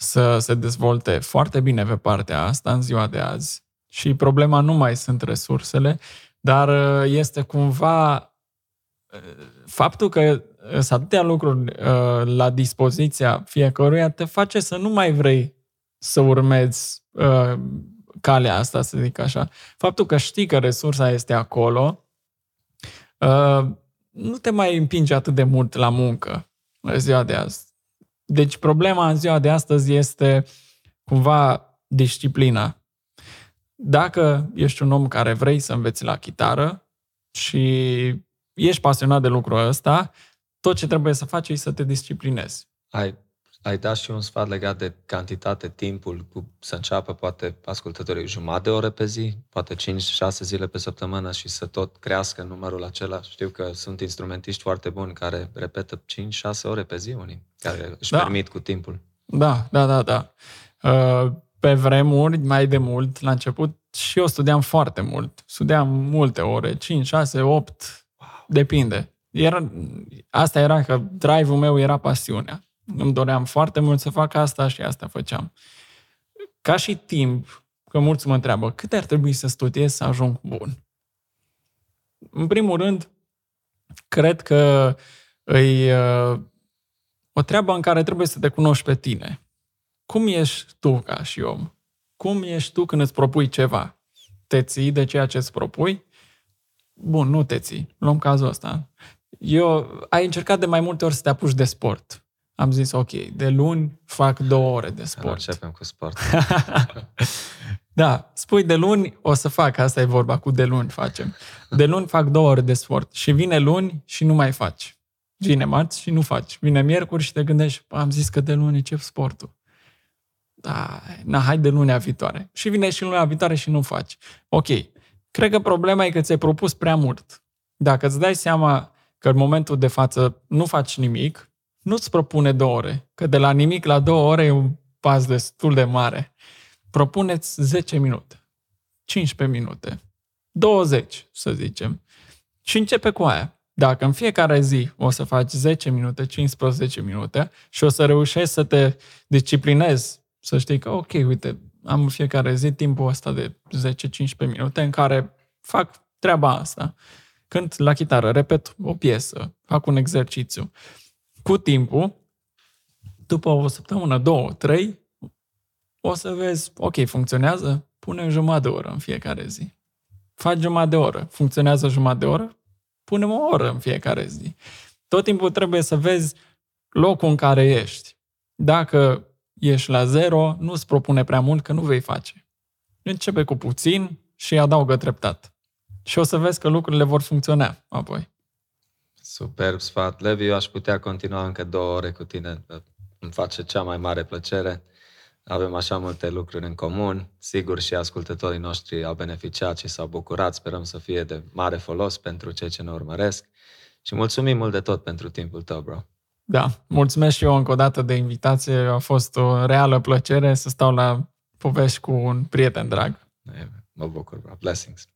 să se dezvolte foarte bine pe partea asta în ziua de azi. Și problema nu mai sunt resursele, dar uh, este cumva uh, faptul că sunt atâtea lucruri uh, la dispoziția fiecăruia te face să nu mai vrei să urmezi calea asta, să zic așa. Faptul că știi că resursa este acolo nu te mai împinge atât de mult la muncă în ziua de azi. Deci problema în ziua de astăzi este cumva disciplina. Dacă ești un om care vrei să înveți la chitară și ești pasionat de lucrul ăsta, tot ce trebuie să faci e să te disciplinezi. Ai, ai dat și un sfat legat de cantitate, timpul, cu, să înceapă poate ascultătorii jumătate de ore pe zi, poate 5-6 zile pe săptămână și să tot crească numărul acela. Știu că sunt instrumentiști foarte buni care repetă 5-6 ore pe zi unii, care își Da. permit cu timpul. Da, da, da, da. Uh, Pe vremuri, mai de mult, la început, și eu studiam foarte mult. Studiam multe ore, 5, 6, 8, wow. depinde. Era, asta era că drive-ul meu era pasiunea. Îmi doream foarte mult să fac asta și asta făceam. Ca și timp, că mulți mă întreabă, cât ar trebui să studiez să ajung bun? În primul rând, cred că îi uh, o treabă în care trebuie să te cunoști pe tine. Cum ești tu ca și om? Cum ești tu când îți propui ceva? Te ții de ceea ce îți propui? Bun, nu te ții. Luăm cazul ăsta. Eu, ai încercat de mai multe ori să te apuci de sport. Am zis, ok, de luni fac două ore de sport. Începem cu sport. da, spui de luni, o să fac, asta e vorba, cu de luni facem. De luni fac două ore de sport și vine luni și nu mai faci. Vine marți și nu faci. Vine miercuri și te gândești, am zis că de luni încep sportul. Da, na, hai de lunea viitoare. Și vine și lunea viitoare și nu faci. Ok, cred că problema e că ți-ai propus prea mult. Dacă îți dai seama că în momentul de față nu faci nimic, nu-ți propune două ore. Că de la nimic la două ore e un pas destul de mare. Propuneți 10 minute, 15 minute, 20, să zicem. Și începe cu aia. Dacă în fiecare zi o să faci 10 minute, 15 minute și o să reușești să te disciplinezi, să știi că, ok, uite, am în fiecare zi timpul ăsta de 10-15 minute în care fac treaba asta. Când la chitară repet o piesă, fac un exercițiu. Cu timpul, după o săptămână, două, trei, o să vezi, ok, funcționează, pune jumătate de oră în fiecare zi. Faci jumătate de oră, funcționează jumătate de oră, punem o oră în fiecare zi. Tot timpul trebuie să vezi locul în care ești. Dacă ești la zero, nu-ți propune prea mult că nu vei face. Începe cu puțin și adaugă treptat. Și o să vezi că lucrurile vor funcționa apoi. Superb sfat. Levi, eu aș putea continua încă două ore cu tine. Îmi face cea mai mare plăcere. Avem așa multe lucruri în comun. Sigur și ascultătorii noștri au beneficiat și s-au bucurat. Sperăm să fie de mare folos pentru cei ce ne urmăresc. Și mulțumim mult de tot pentru timpul tău, bro. Da, mulțumesc și eu încă o dată de invitație. A fost o reală plăcere să stau la povești cu un prieten drag. Mă bucur, bro. Blessings.